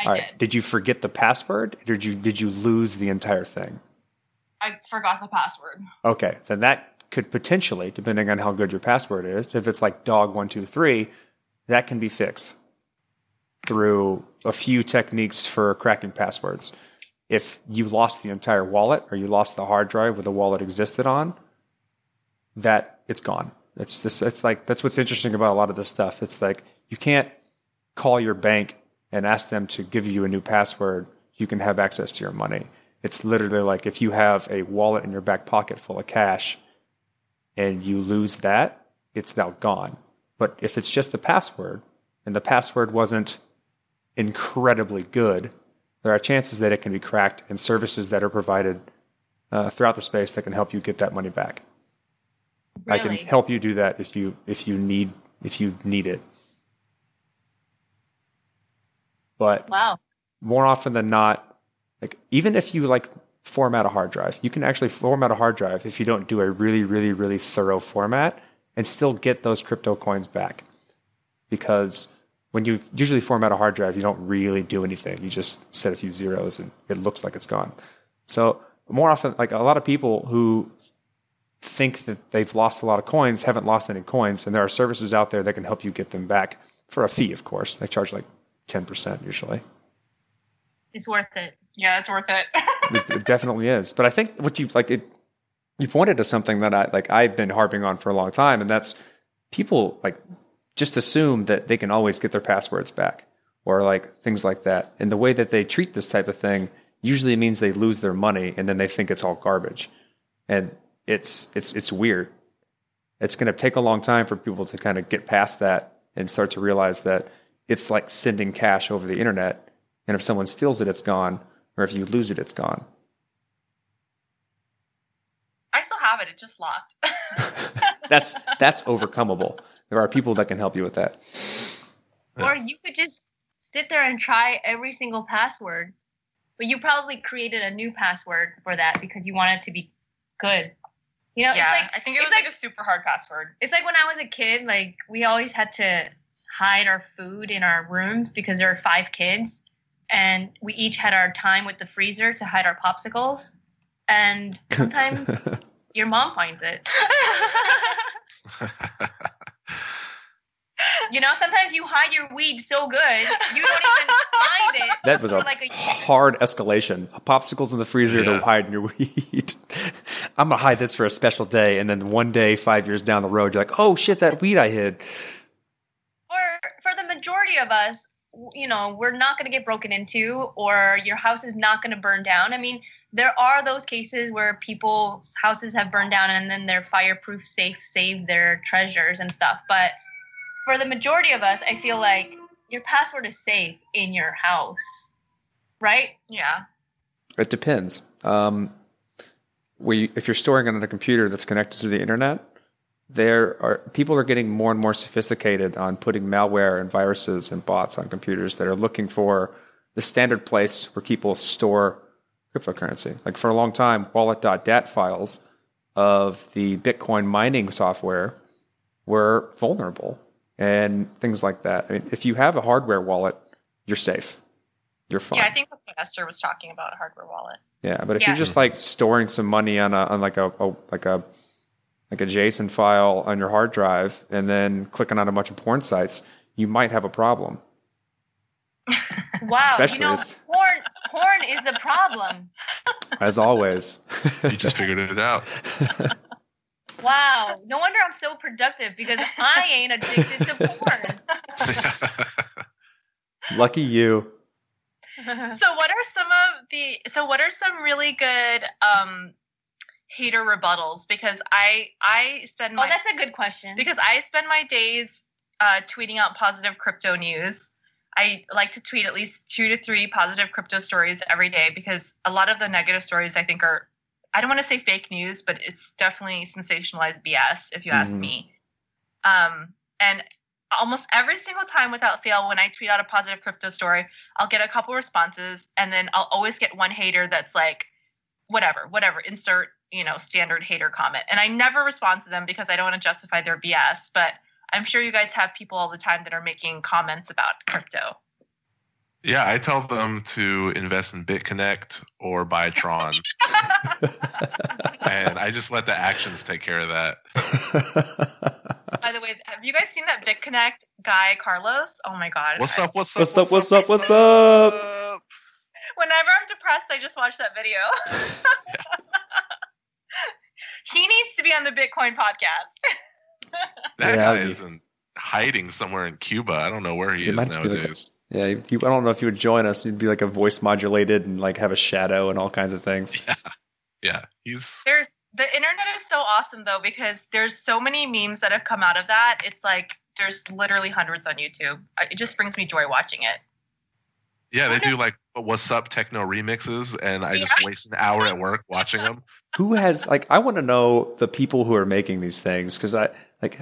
I All right. did. Did you forget the password? Or did you did you lose the entire thing? I forgot the password. Okay, then that could potentially, depending on how good your password is, if it's like dog one two three, that can be fixed through a few techniques for cracking passwords. If you lost the entire wallet or you lost the hard drive where the wallet existed on, that it's gone. It's just it's like that's what's interesting about a lot of this stuff. It's like you can't call your bank and ask them to give you a new password. You can have access to your money. It's literally like if you have a wallet in your back pocket full of cash and you lose that, it's now gone. But if it's just the password and the password wasn't incredibly good, there are chances that it can be cracked and services that are provided uh, throughout the space that can help you get that money back. I can help you do that if you if you need if you need it. But Wow. more often than not, like even if you like format a hard drive, you can actually format a hard drive if you don't do a really, really, really thorough format and still get those crypto coins back. Because when you usually format a hard drive, you don't really do anything. You just set a few zeros and it looks like it's gone. So more often, like a lot of people who think that they've lost a lot of coins haven't lost any coins, and there are services out there that can help you get them back for a fee. Of course, they charge like ten percent usually. It's worth it. Yeah, it's worth it. it, it definitely is. But I think what you like it you pointed to something that I like I've been harping on for a long time, and that's people like just assume that they can always get their passwords back or like things like that. And the way that they treat this type of thing usually means they lose their money and then they think it's all garbage. And it's it's it's weird. It's going to take a long time for people to kind of get past that and start to realize that it's like sending cash over the internet and if someone steals it it's gone or if you lose it it's gone. I still have it. It's just locked. that's that's overcomable. There are people that can help you with that. Or you could just sit there and try every single password, but you probably created a new password for that because you want it to be good. You know, yeah, it's like I think it was like, like- a super hard password. it's like when I was a kid, like we always had to hide our food in our rooms because there were five kids and we each had our time with the freezer to hide our popsicles. And sometimes your mom finds it. You know, sometimes you hide your weed so good you don't even find it. that was a like a hard escalation. Popsicles in the freezer Yeah. to hide your weed. I'm gonna hide this for a special day, and then one day, five years down the road, you're like, "Oh shit, that weed I hid." for for the majority of us w- you know we're not going to get broken into or your house is not going to burn down i mean there are those cases where people's houses have burned down and then their fireproof safe saved their treasures and stuff but for the majority of us i feel like your password is safe in your house right yeah. It depends. Um, we, if you're storing it on a computer that's connected to the internet, there are people are getting more and more sophisticated on putting malware and viruses and bots on computers that are looking for the standard place where people store cryptocurrency. Like for a long time, wallet.dat files of the Bitcoin mining software were vulnerable and things like that. I mean, if you have a hardware wallet, you're safe. You're fine. Yeah, I think Esther was talking about a hardware wallet. Yeah, but if Yeah. you're just like storing some money on a on like a, a like a like a JSON file on your hard drive and then clicking on a bunch of porn sites, you might have a problem. wow Especially you know if- porn porn is the problem As always. You just figured it out. wow no wonder i'm so productive because i ain't addicted to porn Lucky you. so what are some of the so what are some really good um hater rebuttals because i i spend oh that's a good question because i spend my days uh tweeting out positive crypto news I like to tweet at least two to three positive crypto stories every day because a lot of the negative stories I think are, I don't want to say fake news, but it's definitely sensationalized BS if you ask Mhm. me. Um, and almost every single time without fail, when I tweet out a positive crypto story, I'll get a couple responses and then I'll always get one hater that's like, whatever, whatever, insert, you know, standard hater comment. And I never respond to them because I don't want to justify their BS, but I'm sure you guys have people all the time that are making comments about crypto. Yeah, I tell them to invest in BitConnect or buy Tron, and I just let the actions take care of that. By the way, have you guys seen that BitConnect guy, Carlos? Oh my God. What's I- up? What's up? What's up? What's up? What's up? Whenever I'm depressed, I just watch that video. he needs to be on the Bitcoin podcast. That Yeah, guy is in hiding somewhere in Cuba. I don't know where he It is might just like a- nowadays. yeah, you, I don't know if you would join us. You'd be like a voice modulated and like have a shadow and all kinds of things. Yeah, yeah, he's There, the internet is so awesome though because there's so many memes that have come out of that. It's like there's literally hundreds on YouTube. It just brings me joy watching it. Yeah. They do like what's up techno remixes, and I just waste an hour at work watching them. Who has like? I want to know the people who are making these things because I like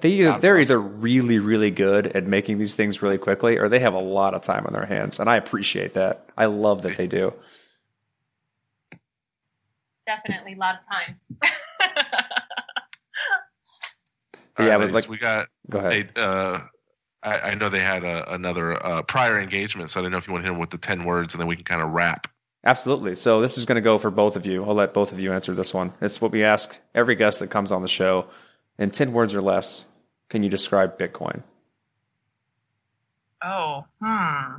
they either, they're either really really good at making these things really quickly or they have a lot of time on their hands, and I appreciate that. I love that they do. Definitely a lot of time. Yeah, All right, but, like- we got Go ahead. a. Uh, I, I know they had a, another uh, prior engagement, so I don't know if you want to hit them with the ten words, and then we can kind of wrap. Absolutely. So this is going to go for both of you. I'll let both of you answer this one. It's what we ask every guest that comes on the show. In 10 words or less, can you describe Bitcoin? oh, hmm.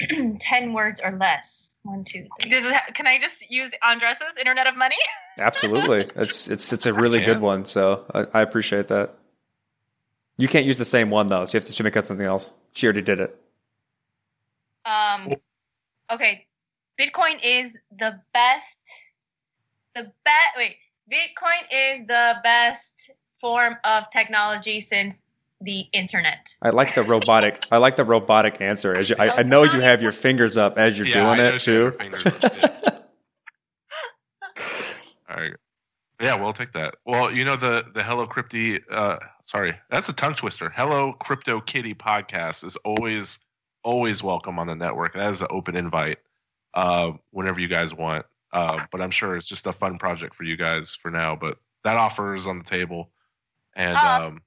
Ten words or less. One, two, three. Does it ha- can I just use Andreas's Internet of Money? Absolutely. it's it's it's a really good one. So I, I appreciate that. You can't use the same one though, so you have to make up something else. She already did it. Um, okay, Bitcoin is the best. The best. Wait, Bitcoin is the best form of technology since the internet. I like the robotic. I like the robotic answer. As you, I, I know you have your fingers up as you're Yeah, doing know it she had her too. fingers up, yeah. All right. Yeah, we'll take that. Well, you know the the Hello Crypty. Uh, sorry, that's a tongue twister. Hello Crypto Kitty podcast is always always welcome on the network. That is an open invite. Uh, whenever you guys want. Uh, but I'm sure it's just a fun project for you guys for now. But that offer is on the table, and Uh, um,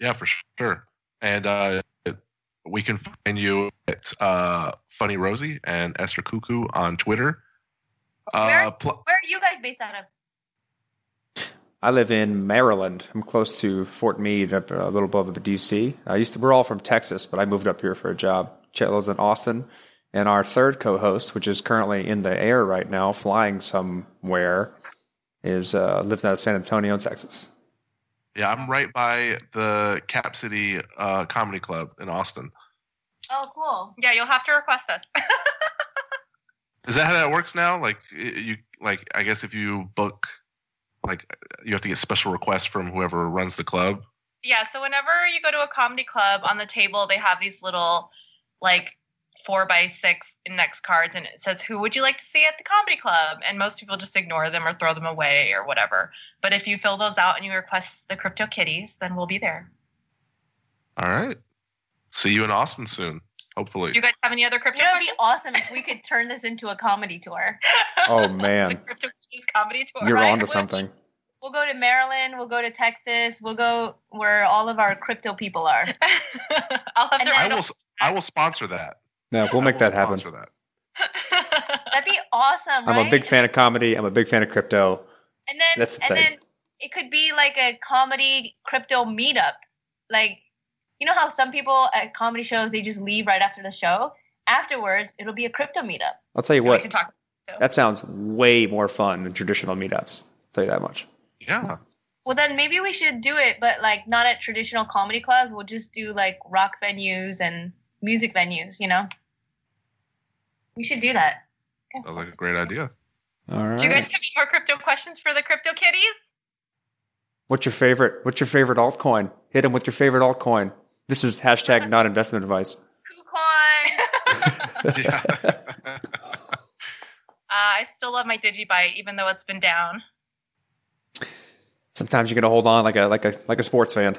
yeah, for sure. And uh, we can find you at uh, Funny Rosie and Esther Cuckoo on Twitter. Uh, Where? pl- Where are you guys based out of? I live in Maryland. I'm close to Fort Meade, up a little above the DC. I used to. We're all from Texas, but I moved up here for a job. Chet lives in Austin, and our third co-host, which is currently in the air right now, flying somewhere, is uh, lives out of San Antonio, Texas. Yeah, I'm right by the Cap City uh, Comedy Club in Austin. Oh, cool. Yeah, you'll have to request us. Is that how that works now? Like you, like I guess if you book, like you have to get special requests from whoever runs the club. yeah, so whenever you go to a comedy club, on the table they have these little like four by six index cards, and it says, "Who would you like to see at the comedy club?" And most people just ignore them or throw them away or whatever. But if you fill those out and you request the Crypto Kitties, then we'll be there. All right. See you in Austin soon, hopefully. Do you guys have any other You crypto? know, it'd be awesome if we could turn this into a comedy tour. Oh the man, Crypto Kitties comedy tour. you're right? onto Which- something. We'll go to Maryland. We'll go to Texas. We'll go where all of our crypto people are. I'll have And to I will. s- I will sponsor that. Yeah, we'll make that happen. sponsor that. That'd be awesome, right? I'm a big fan of comedy. I'm a big fan of crypto. And then, That's the and thing. then it could be like a comedy crypto meetup. Like, you know how some people at comedy shows they just leave right after the show. Afterwards, it'll be a crypto meetup. I'll tell you we what. can talk. That sounds way more fun than traditional meetups. I'll tell you that much. Yeah. Well, then maybe we should do it, but like not at traditional comedy clubs. We'll just do like rock venues and music venues. You know, we should do that. That Sounds like a great idea. All Do you guys have any more crypto questions for the Crypto Kitties? What's your favorite? What's your favorite altcoin? Hit him with your favorite altcoin. This is hashtag not investment advice. KuCoin. Yeah. Uh, I still love my DigiByte, even though it's been down. Sometimes you gotta hold on like a like a like a sports fan.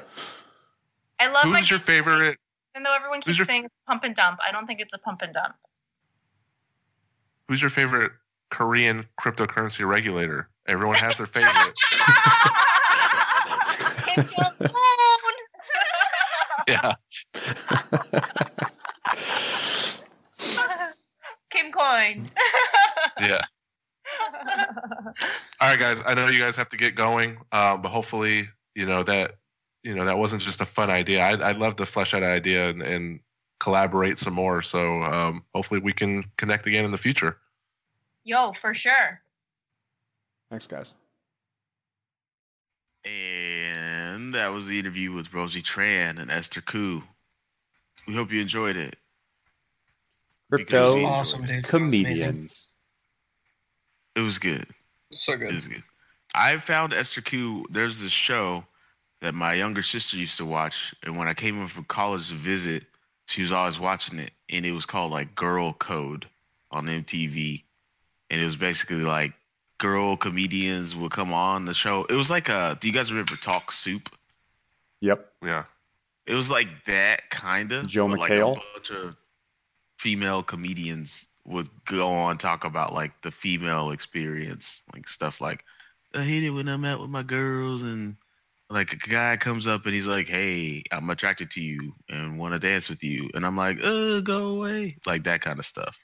I love my Who's your favorite? Even though everyone who's keeps your- saying it's pump and dump, I don't think it's a pump and dump. Who's your favorite Korean cryptocurrency regulator? Everyone has their favorite. Kim Jong-un. yeah. Kim Coins. Yeah. All right, guys. I know you guys have to get going, um, but hopefully, you know that you know that wasn't just a fun idea. I'd, I'd love to flesh out an idea and, and collaborate some more. So um, hopefully, we can connect again in the future. Yo, for sure. Thanks, guys. And that was the interview with Rosie Tran and Esther Ku. We hope you enjoyed it. Crypto Because- Awesome, dude. That was amazing. comedians. It was good. So good. It good. was good. I found Esther Ku. There's this show that my younger sister used to watch, and when I came in from college to visit, she was always watching it, and it was called like Girl Code on MTV, and it was basically like girl comedians would come on the show. It was like a. Do you guys remember Talk Soup? Yep. Yeah. It was like that kind of. Joe Like McHale? a bunch of female comedians would go on talk about like the female experience, like stuff like I hate it when I'm out with my girls and like a guy comes up and he's like, "Hey, I'm attracted to you and want to dance with you," and I'm like, "Uh, go away," like that kind of stuff.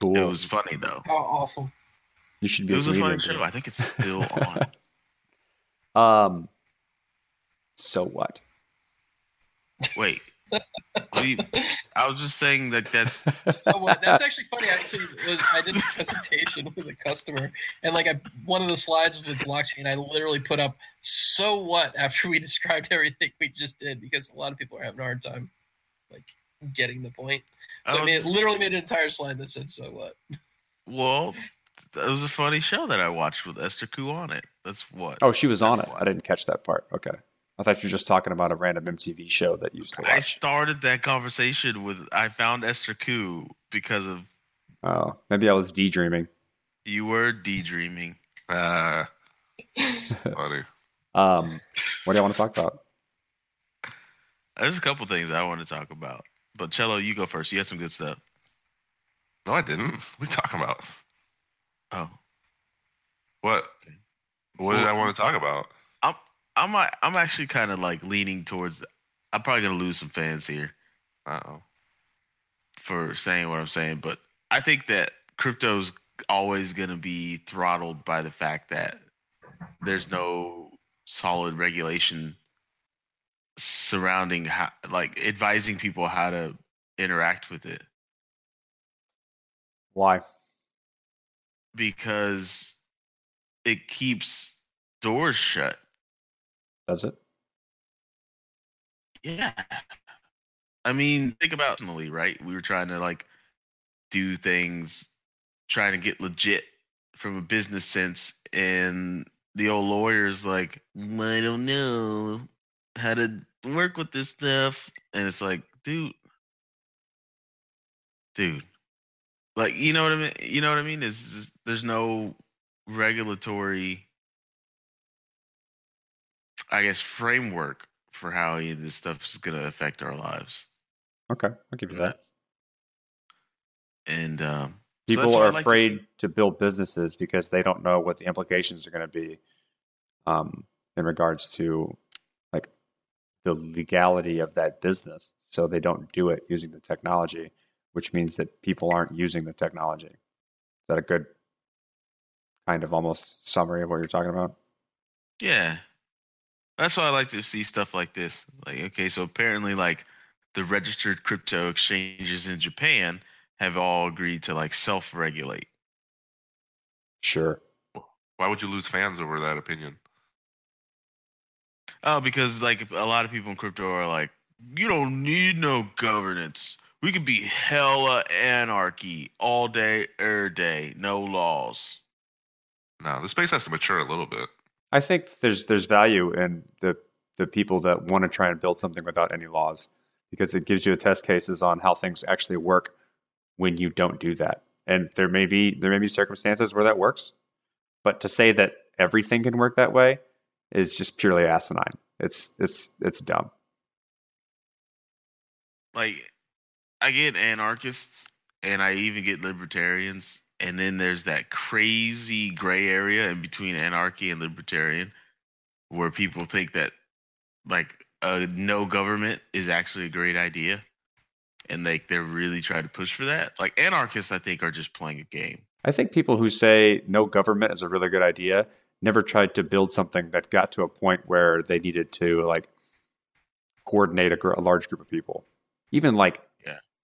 Cool. It was funny though. How awful. you should be It was a comedian, funny show. I think it's still on. Um. So what? Wait, what do you- I was just saying that that's So what? That's actually funny. I actually was I did a presentation with a customer, and like I one of the slides with blockchain, I literally put up "so what" after we described everything we just did because a lot of people are having a hard time like getting the point. So I, mean, it was- literally made an entire slide that said "so what." Well, it was a funny show that I watched with Esther Ku on it. That's what. Oh, she was on it. Why. I didn't catch that part. Okay. I thought you were just talking about a random MTV show that you used to I started that conversation with I found Esther Ku because of Oh, maybe I was daydreaming. you were daydreaming. Uh, funny. Um, what do you want to talk about? There's a couple things I want to talk about, but Cello, you go first. You had some good stuff. No, I didn't. What are you talking about? Oh, What? What did I want to talk about? I'm I'm I'm actually kind of like leaning towards. I'm probably gonna lose some fans here Uh oh. for saying what I'm saying, but I think that crypto's always gonna be throttled by the fact that there's no solid regulation surrounding how, like advising people how to interact with it Why? because it keeps doors shut. Does it? Yeah. I mean, think about personally, right? We were trying to like do things, trying to get legit from a business sense, and the old lawyers like, "Mm, I don't know how to work with this stuff, and it's like, dude, dude, like, you know what I mean? You know what I mean? Is there's no regulatory, I guess, framework for how any of this stuff is going to affect our lives. Okay, I'll give you that. And um, People what are like afraid see. to, build businesses because they don't know what the implications are going to be um, in regards to like the legality of that business. So they don't do it using the technology, which means that people aren't using the technology. Is that a good kind of almost summary of what you're talking about? Yeah. That's why I like to see stuff like this. Like, okay, so apparently, like, the registered crypto exchanges in Japan have all agreed to like self-regulate. Sure. Why would you lose fans over that opinion? Oh, because like a lot of people in crypto are like, you don't need no governance. We could be hella anarchy all day, every day, no laws. No, the space has to mature a little bit. I think there's there's value in the the people that want to try and build something without any laws because it gives you a test cases on how things actually work when you don't do that. And there may be there may be circumstances where that works, but to say that everything can work that way is just purely asinine. It's it's it's dumb. Like, I get anarchists and I even get libertarians, and then there's that crazy gray area in between anarchy and libertarian, where people think that like a no government is actually a great idea, and like they're really trying to push for that. Like anarchists, I think, are just playing a game. I think people who say no government is a really good idea never tried to build something that got to a point where they needed to like coordinate a, gr- a large group of people. Even like.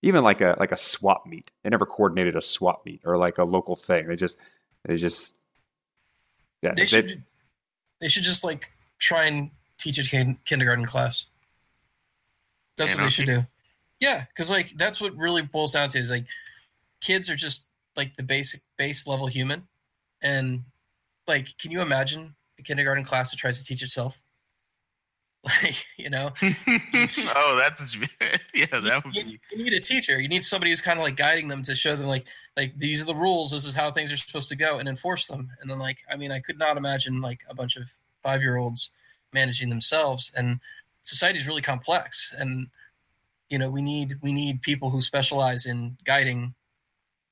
Even like a like a swap meet. They never coordinated a swap meet or like a local thing. They just they just yeah. They they- should they should just like try and teach a kin- kindergarten class. That's what they should do. Yeah, because like that's what really boils down to is like kids are just like the basic base level human, and like can you imagine a kindergarten class that tries to teach itself? Like you know, oh, that's yeah, that would you, be. you need a teacher. You need somebody who's kind of like guiding them to show them like like these are the rules. This is how things are supposed to go, and enforce them. And then like I mean, I could not imagine like a bunch of five year olds managing themselves. And society is really complex, and you know we need we need people who specialize in guiding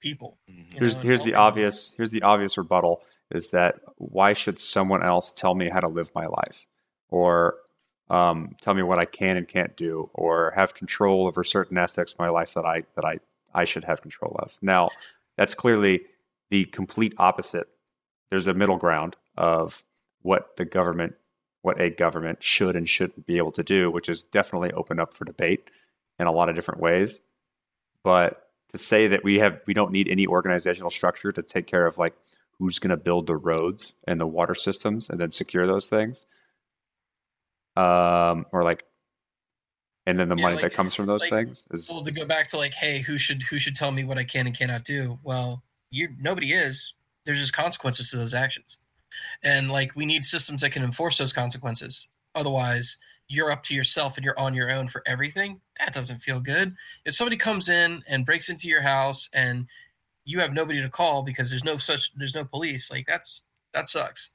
people. Mm-hmm. here's know, here's the helping them. obvious here's the obvious rebuttal is that why should someone else tell me how to live my life or um, tell me what I can and can't do or have control over certain aspects of my life that I that I I should have control of. Now, that's clearly the complete opposite. There's a middle ground of what the government what a government should and shouldn't be able to do, which is definitely open up for debate in a lot of different ways. But to say that we have we don't need any organizational structure to take care of like who's going to build the roads and the water systems and then secure those things um or like and then the Yeah, money like- that comes from those like, things is well to go back to like hey who should who should tell me what i can and cannot do? Well you nobody is. There's just consequences to those actions. And like we need systems that can enforce those consequences. Otherwise you're up to yourself and you're on your own for everything. That doesn't feel good. If somebody comes in and breaks into your house and you have nobody to call because there's no such there's no police like that's that sucks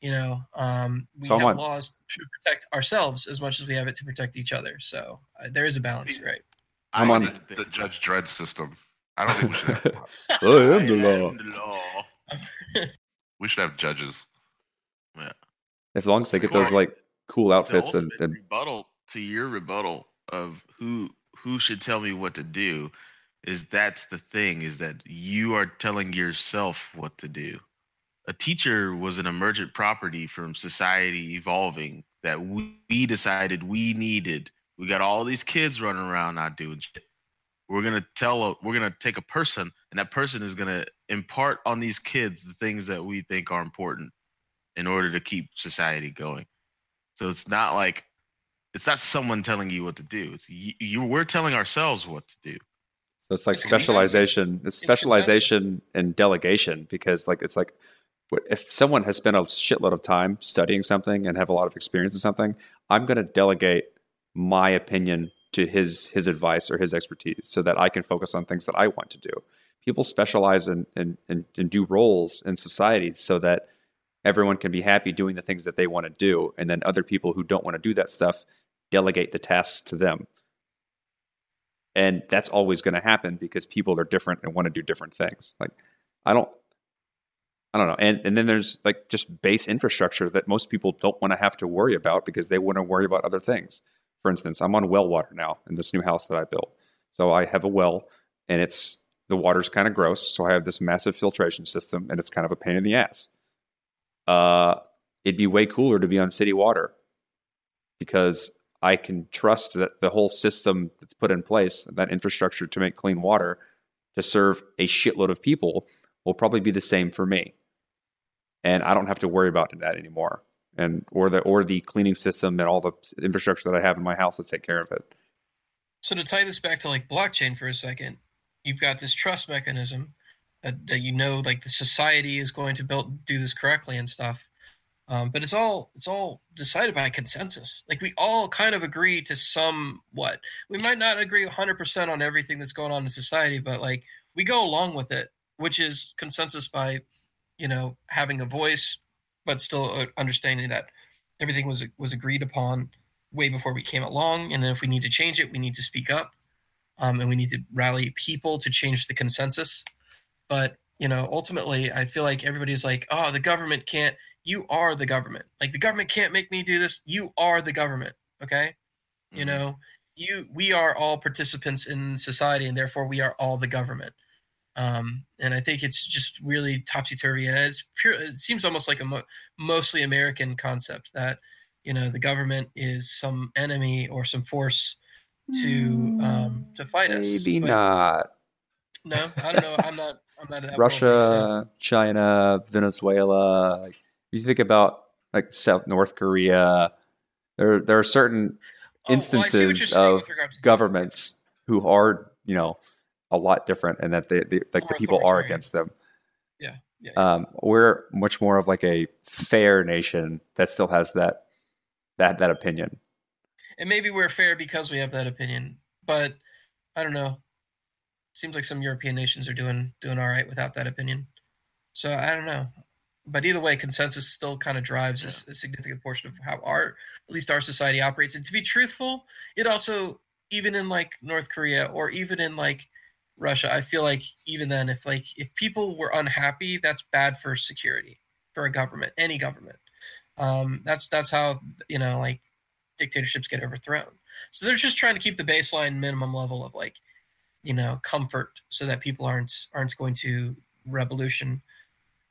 you know um we So have laws to protect ourselves as much as we have it to protect each other so uh, there is a balance See, right I I'm on- the, the Judge Dredd system. I don't think we should have cops. I am the I law. am the law. We should have judges. Yeah. As long as they get those like cool the outfits and, and rebuttal to your rebuttal of who who should tell me what to do is that's the thing is that you are telling yourself what to do a teacher was an emergent property from society evolving that we, we decided we needed we got all these kids running around not doing shit we're gonna tell a, we're gonna take a person and that person is gonna impart on these kids the things that we think are important in order to keep society going so it's not like it's not someone telling you what to do. It's you, you we're telling ourselves what to do. So it's like It's specialization. It's It's specialization and delegation because like it's like what- if someone has spent a shitload of time studying something and have a lot of experience in something, I'm going to delegate my opinion to his his advice or his expertise so that I can focus on things that I want to do. People specialize and and, and, do roles in society so that everyone can be happy doing the things that they want to do and then other people who don't want to do that stuff delegate the tasks to them and that's always going to happen because people are different and want to do different things like i don't i don't know. And and then there's like just base infrastructure that most people don't want to have to worry about because they want to worry about other things. For instance i'm on well water now in this new house that i built. So i have a well and it's the water's kind of gross so i have this massive filtration system and it's kind of a pain in the ass. Uh it'd be way cooler to be on city water because I can trust that the whole system that's put in place, that infrastructure to make clean water to serve a shitload of people, will probably be the same for me. And I don't have to worry about that anymore. And or the or the cleaning system and all the infrastructure that I have in my house to take care of it. So to tie this back to like blockchain for a second, you've got this trust mechanism that, that you know like the society is going to build do this correctly and stuff. Um, but it's all it's all decided by consensus. Like we all kind of agree to some what we might not agree 100% on everything that's going on in society, but like we go along with it, which is consensus by you know having a voice, but still uh, understanding that everything was was agreed upon way before we came along, and if we need to change it, we need to speak up, um, and we need to rally people to change the consensus. But you know, ultimately, I feel like everybody's like, "Oh, the government can't." You are the government. Like the government can't make me do this. You are the government. Okay, you Mhm. know, you we are all participants in society, and therefore we are all the government. Um, and I think it's just really topsy turvy, and it's pure. It seems almost like a mo- mostly American concept that you know the government is some enemy or some force to um, to fight us. Maybe not. No, I don't know. I'm not. I'm not. That Russia, China, Venezuela. If you think about like South North Korea, there there are certain Oh, well, I see what you're instances of with regards to governments who are you know a lot different, and that they, they like the people are against them. Yeah, yeah, yeah. Um, we're much more of like a fair nation that still has that that that opinion. and maybe we're fair because we have that opinion. But I don't know. Seems like some European nations are doing doing all right without that opinion. So I don't know. But either way, consensus still kind of drives a significant portion of how our, at least our society operates. And to be truthful, it also, even in like North Korea or even in like Russia, I feel like even then, if like if people were unhappy, that's bad for security for a government, any government. Um, that's that's how you know like dictatorships get overthrown. So they're just trying to keep the baseline minimum level of like, you know, comfort so that people aren't aren't going to revolution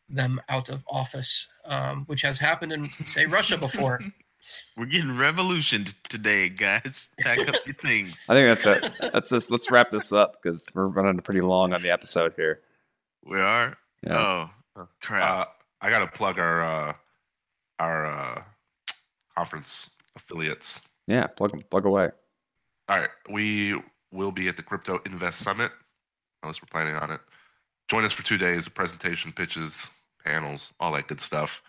them out of office, um, which has happened in say Russia before. We're getting revolutioned today, guys. Pack up your things. I think that's it. That's this. Let's wrap this up because we're running pretty long on the episode here. We are. Yeah. Oh crap! Uh, I gotta plug our uh, our uh, conference affiliates. Yeah, plug 'em- plug away. All right, we will be at the Crypto Invest Summit, unless we're planning on it. Join us for two days: of presentation, pitches, panels, all that good stuff.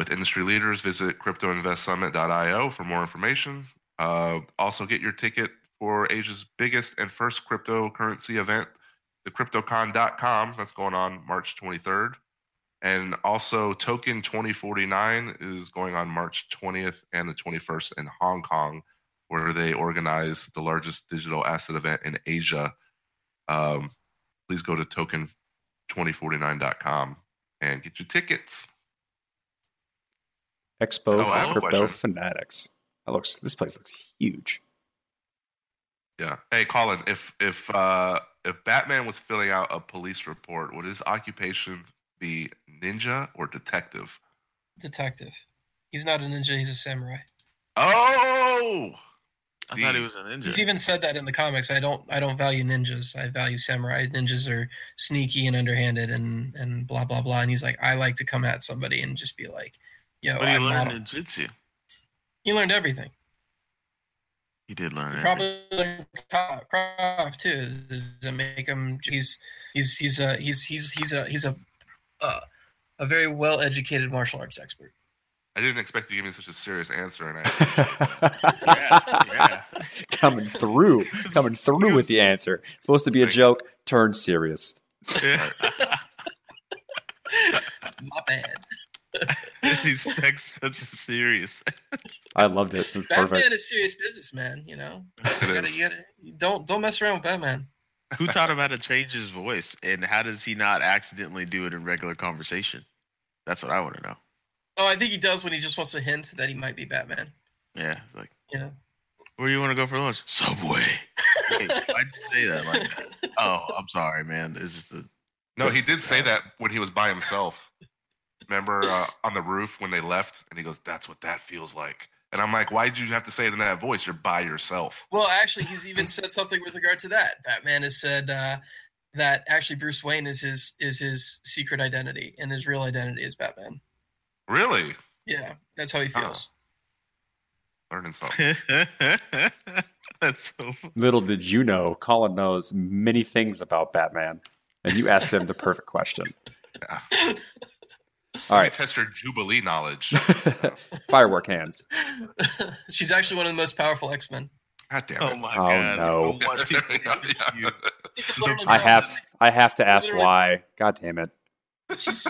With industry leaders, visit cryptoinvestsummit.io for more information. Uh, also, get your ticket for Asia's biggest and first cryptocurrency event, the CryptoCon.com. That's going on March 23rd. And also, Token 2049 is going on March 20th and the 21st in Hong Kong, where they organize the largest digital asset event in Asia. Um, please go to token2049.com and get your tickets. Expo Oh, for crypto question. fanatics. That looks. This place looks huge. Yeah. Hey, Collin, if if uh, if Batman was filling out a police report, would his occupation be ninja or detective? Detective. He's not a ninja. He's a samurai. Oh, I thought he was a ninja. He's even said that in the comics. I don't. I don't value ninjas. I value samurai. Ninjas are sneaky and underhanded and and blah blah blah. And he's like, I like to come at somebody and just be like, Yo, But he I'm learned not. ninjutsu. He learned everything. He did learn He it. probably learned cra- craft too. Does it make him? He's he's he's a he's he's he's a he's a uh, a very well educated martial arts expert. I didn't expect you to give me such a serious answer, and I Yeah, yeah. coming through, coming through with the answer. It's supposed to be a Thank joke, turned serious. My bad. He's like such a serious. I loved it. It Batman perfect. is serious business, man. You know, you gotta, is. you gotta, don't don't mess around with Batman. Who taught him how to change his voice, and how does he not accidentally do it in regular conversation? That's what I want to know. Oh, I think he does when he just wants to hint that he might be Batman. Yeah, like You know, where do you want to go for lunch? Subway. Hey, why'd you say that like that? Oh, I'm sorry, man. It's just a no, he did say that when he was by himself. Remember uh, on the roof when they left, and he goes, "That's what that feels like." And I'm like, "Why did you have to say it in that voice? You're by yourself." Well, actually, he's even said something with regard to that. Batman has said uh, that actually Bruce Wayne is his is his secret identity, and his real identity is Batman. Really, Yeah, that's how he feels. learning something. That's so. fu- Little did you know, Collin knows many things about Batman, and you asked him the perfect question. Yeah. All right. Test her Jubilee knowledge. Firework hands. She's actually one of the most powerful X Men. God damn Oh it. my Oh, god. no. What team is you? I have I have to ask why. God damn it. She's,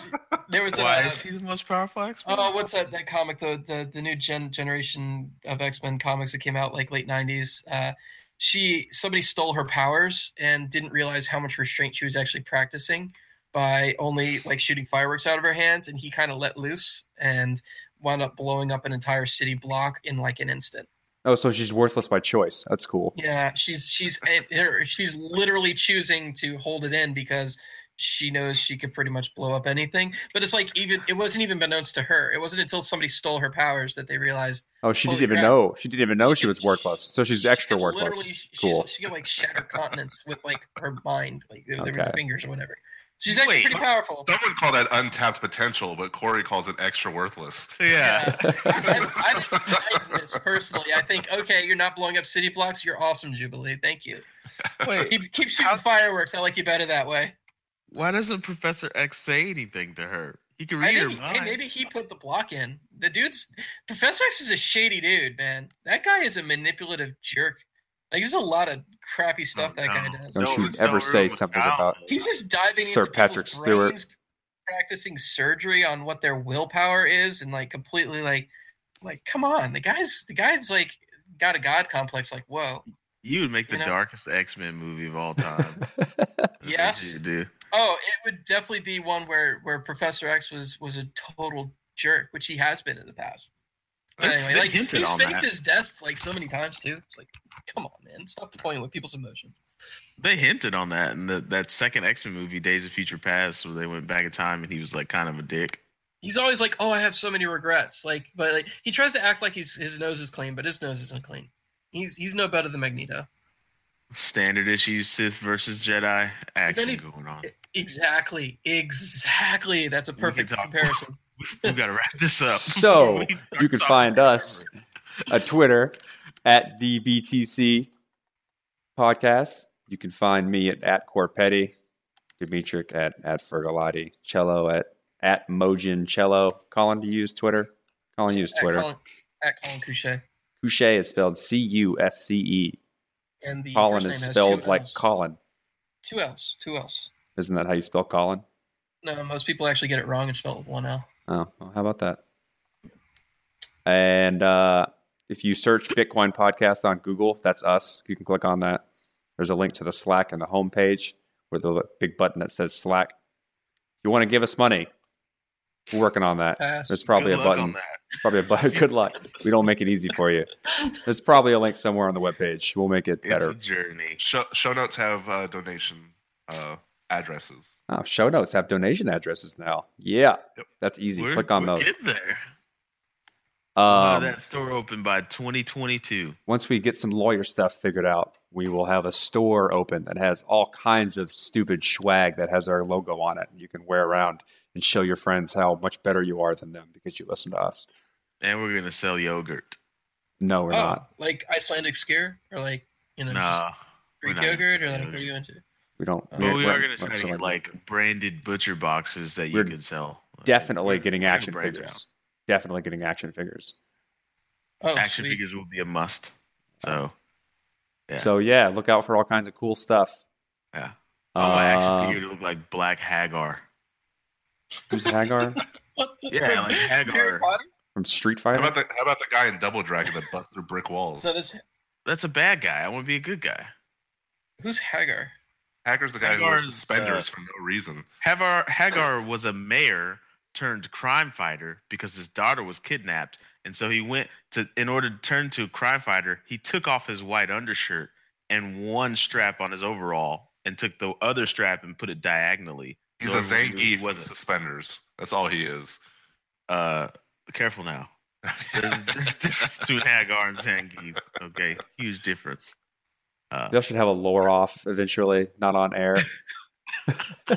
there was Why a is she the most powerful X-Men? oh, what's that that comic the the the new gen generation of X Men comics that came out like late nineties. Uh, she somebody stole her powers and didn't realize how much restraint she was actually practicing by only like shooting fireworks out of her hands, and he kind of let loose and wound up blowing up an entire city block in like an instant. Oh, so she's worthless by choice. That's cool. Yeah, she's she's she's literally choosing to hold it in because she knows she could pretty much blow up anything. But it's like even it wasn't even beknownst to her. It wasn't until somebody stole her powers that they realized Oh, she didn't even crap. know. She didn't even know she She was worthless. So she's she extra worthless. Cool. She can like shatter continents with like her mind, like with her fingers or whatever. She's actually Wait. pretty powerful. Someone call that untapped potential, but Corey calls it extra worthless. yeah. I, I, I, I this personally. I think okay, you're not blowing up city blocks. You're awesome, Jubilee. Thank you. Wait, Keep keep shooting How- fireworks. I like you better that way. why doesn't Professor X say anything to her? He can read her think, mind. hey, maybe he put the block in. The dude's Professor X is a shady dude, man. That guy is a manipulative jerk. Like there's a lot of crappy oh, stuff that guy does. Don't No, you it's ever no say something without about- He's just diving Sir into Patrick Stewart. brains, practicing surgery on what their willpower is, and like completely like, like come on, the guy's the guy's like got a god complex. Like whoa, You would make the You know? darkest X Men movie of all time. Yes. you do. oh, it would definitely be one where where Professor X was was a total jerk, which he has been in the past. But anyway, like he's faked that. his death like so many times too. It's like, come on, man, stop toying with people's emotions. They hinted on that in the, that second X Men movie, Days of Future Past, where they went back in time and he was like kind of a dick. He's always like, "Oh, I have so many regrets." Like, but like he tries to act like he's his nose is clean, but his nose isn't clean. He's he's no better than Magneto. Standard issue Sith versus Jedi action any- going on. Exactly, exactly. That's a perfect comparison. We've got to wrap this up. So, you can find us at Twitter at the BTC podcast. You can find me at, at corpetty, Dimitrik at, at Fergalati, Cello at, at Mojin Cello. Collin, do you use Twitter? Collin, use At Twitter. Collin, at Collin Cusce. Cusce is spelled C U S C E. And the Collin is spelled like L's. Collin. Two L's. Two L's. Isn't that how you spell Colin? No, most people actually get it wrong and spell it with one L. Oh, well, how about that? And uh, if you search Bitcoin podcast on Google, that's us. You can click on that. There's a link to the Slack in the homepage with the big button that says Slack. If you want to give us money, we're working on that. Pass. There's probably a button. Probably a button. Good luck. We don't make it easy for you. There's probably a link somewhere on the webpage. We'll make it It's better. a journey. Show, show notes have uh, donation uh, addresses. Oh, show notes have donation addresses now. Yeah, Yep. that's easy. We're- Click on we're those. getting there. We'll have Um, that store open by 2022. once we get some lawyer stuff figured out, we will have a store open that has all kinds of stupid swag that has our logo on it. You can wear around and show your friends how much better you are than them because you listen to us. And we're gonna sell yogurt. No, we're oh, not. like Icelandic skier or like you know just Nah. we're Greek not yogurt or like sell what are you into? We don't. But But we we're- gonna try to something get like branded butcher boxes that you We're can sell. definitely We're- getting we're action figures. out. Definitely getting action figures. Oh, Action sweet. figures will be a must. So Yeah. So yeah, look out for all kinds of cool stuff. yeah. I want my action Um, figure to look like Black Haggar. who's Haggar Yeah, like Harry Haggar. From Street How Fighter? about the how about the guy in Double Dragon that busts through brick walls? No, this That's a bad guy. I want to be a good guy. who's Haggar? Hacker's the guy who wears Haggar's, suspenders uh, for no reason. Haggar Haggar was a mayor turned crime fighter because his daughter was kidnapped, and so he went to in order to turn to a crime fighter. He took off his white undershirt and one strap on his overall, and took the other strap and put it diagonally. He's So a Zangief with suspenders. That's all he is. Uh, careful now. There's, there's a difference between Haggar and Zangief. Okay, huge difference. Uh, Y'all should have a lore off eventually, not on air.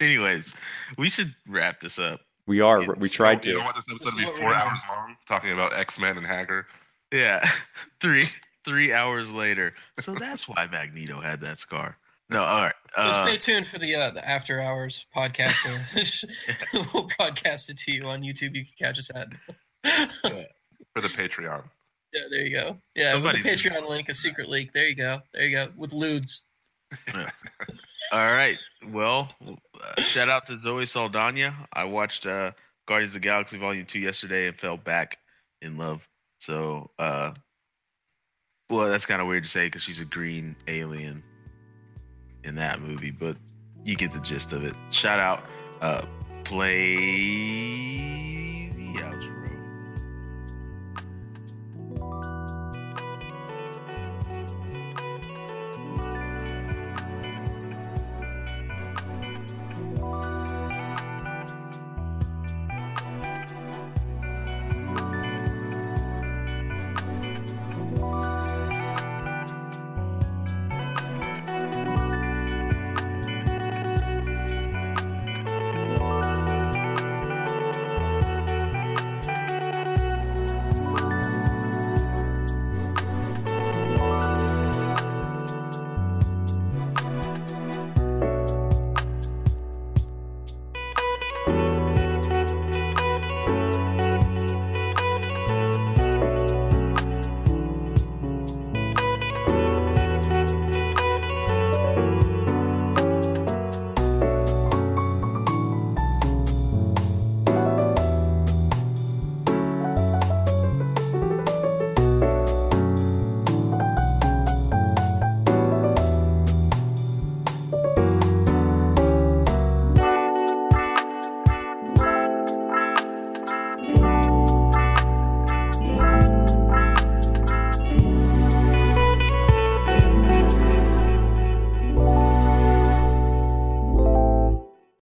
anyways, we should wrap this up. We are. Skins. We tried You to. don't want this episode This to be what we're four doing. hours long, talking about X Men and Hacker. Yeah, three three hours later. So that's why Magneto had that scar. No, all right. So Uh, stay tuned for the uh, the after hours podcast. We'll broadcast it to you on YouTube. You can catch us at. for the Patreon. Yeah, there you go. Yeah, with the Patreon link, a secret link. There you go. There you go. With lewds. All right. Well, uh, shout out to Zoe Saldana. I watched uh, Guardians of the Galaxy Volume 2 yesterday and fell back in love. So, uh, well, that's kind of weird to say because she's a green alien in that movie, but you get the gist of it. Shout out, uh, play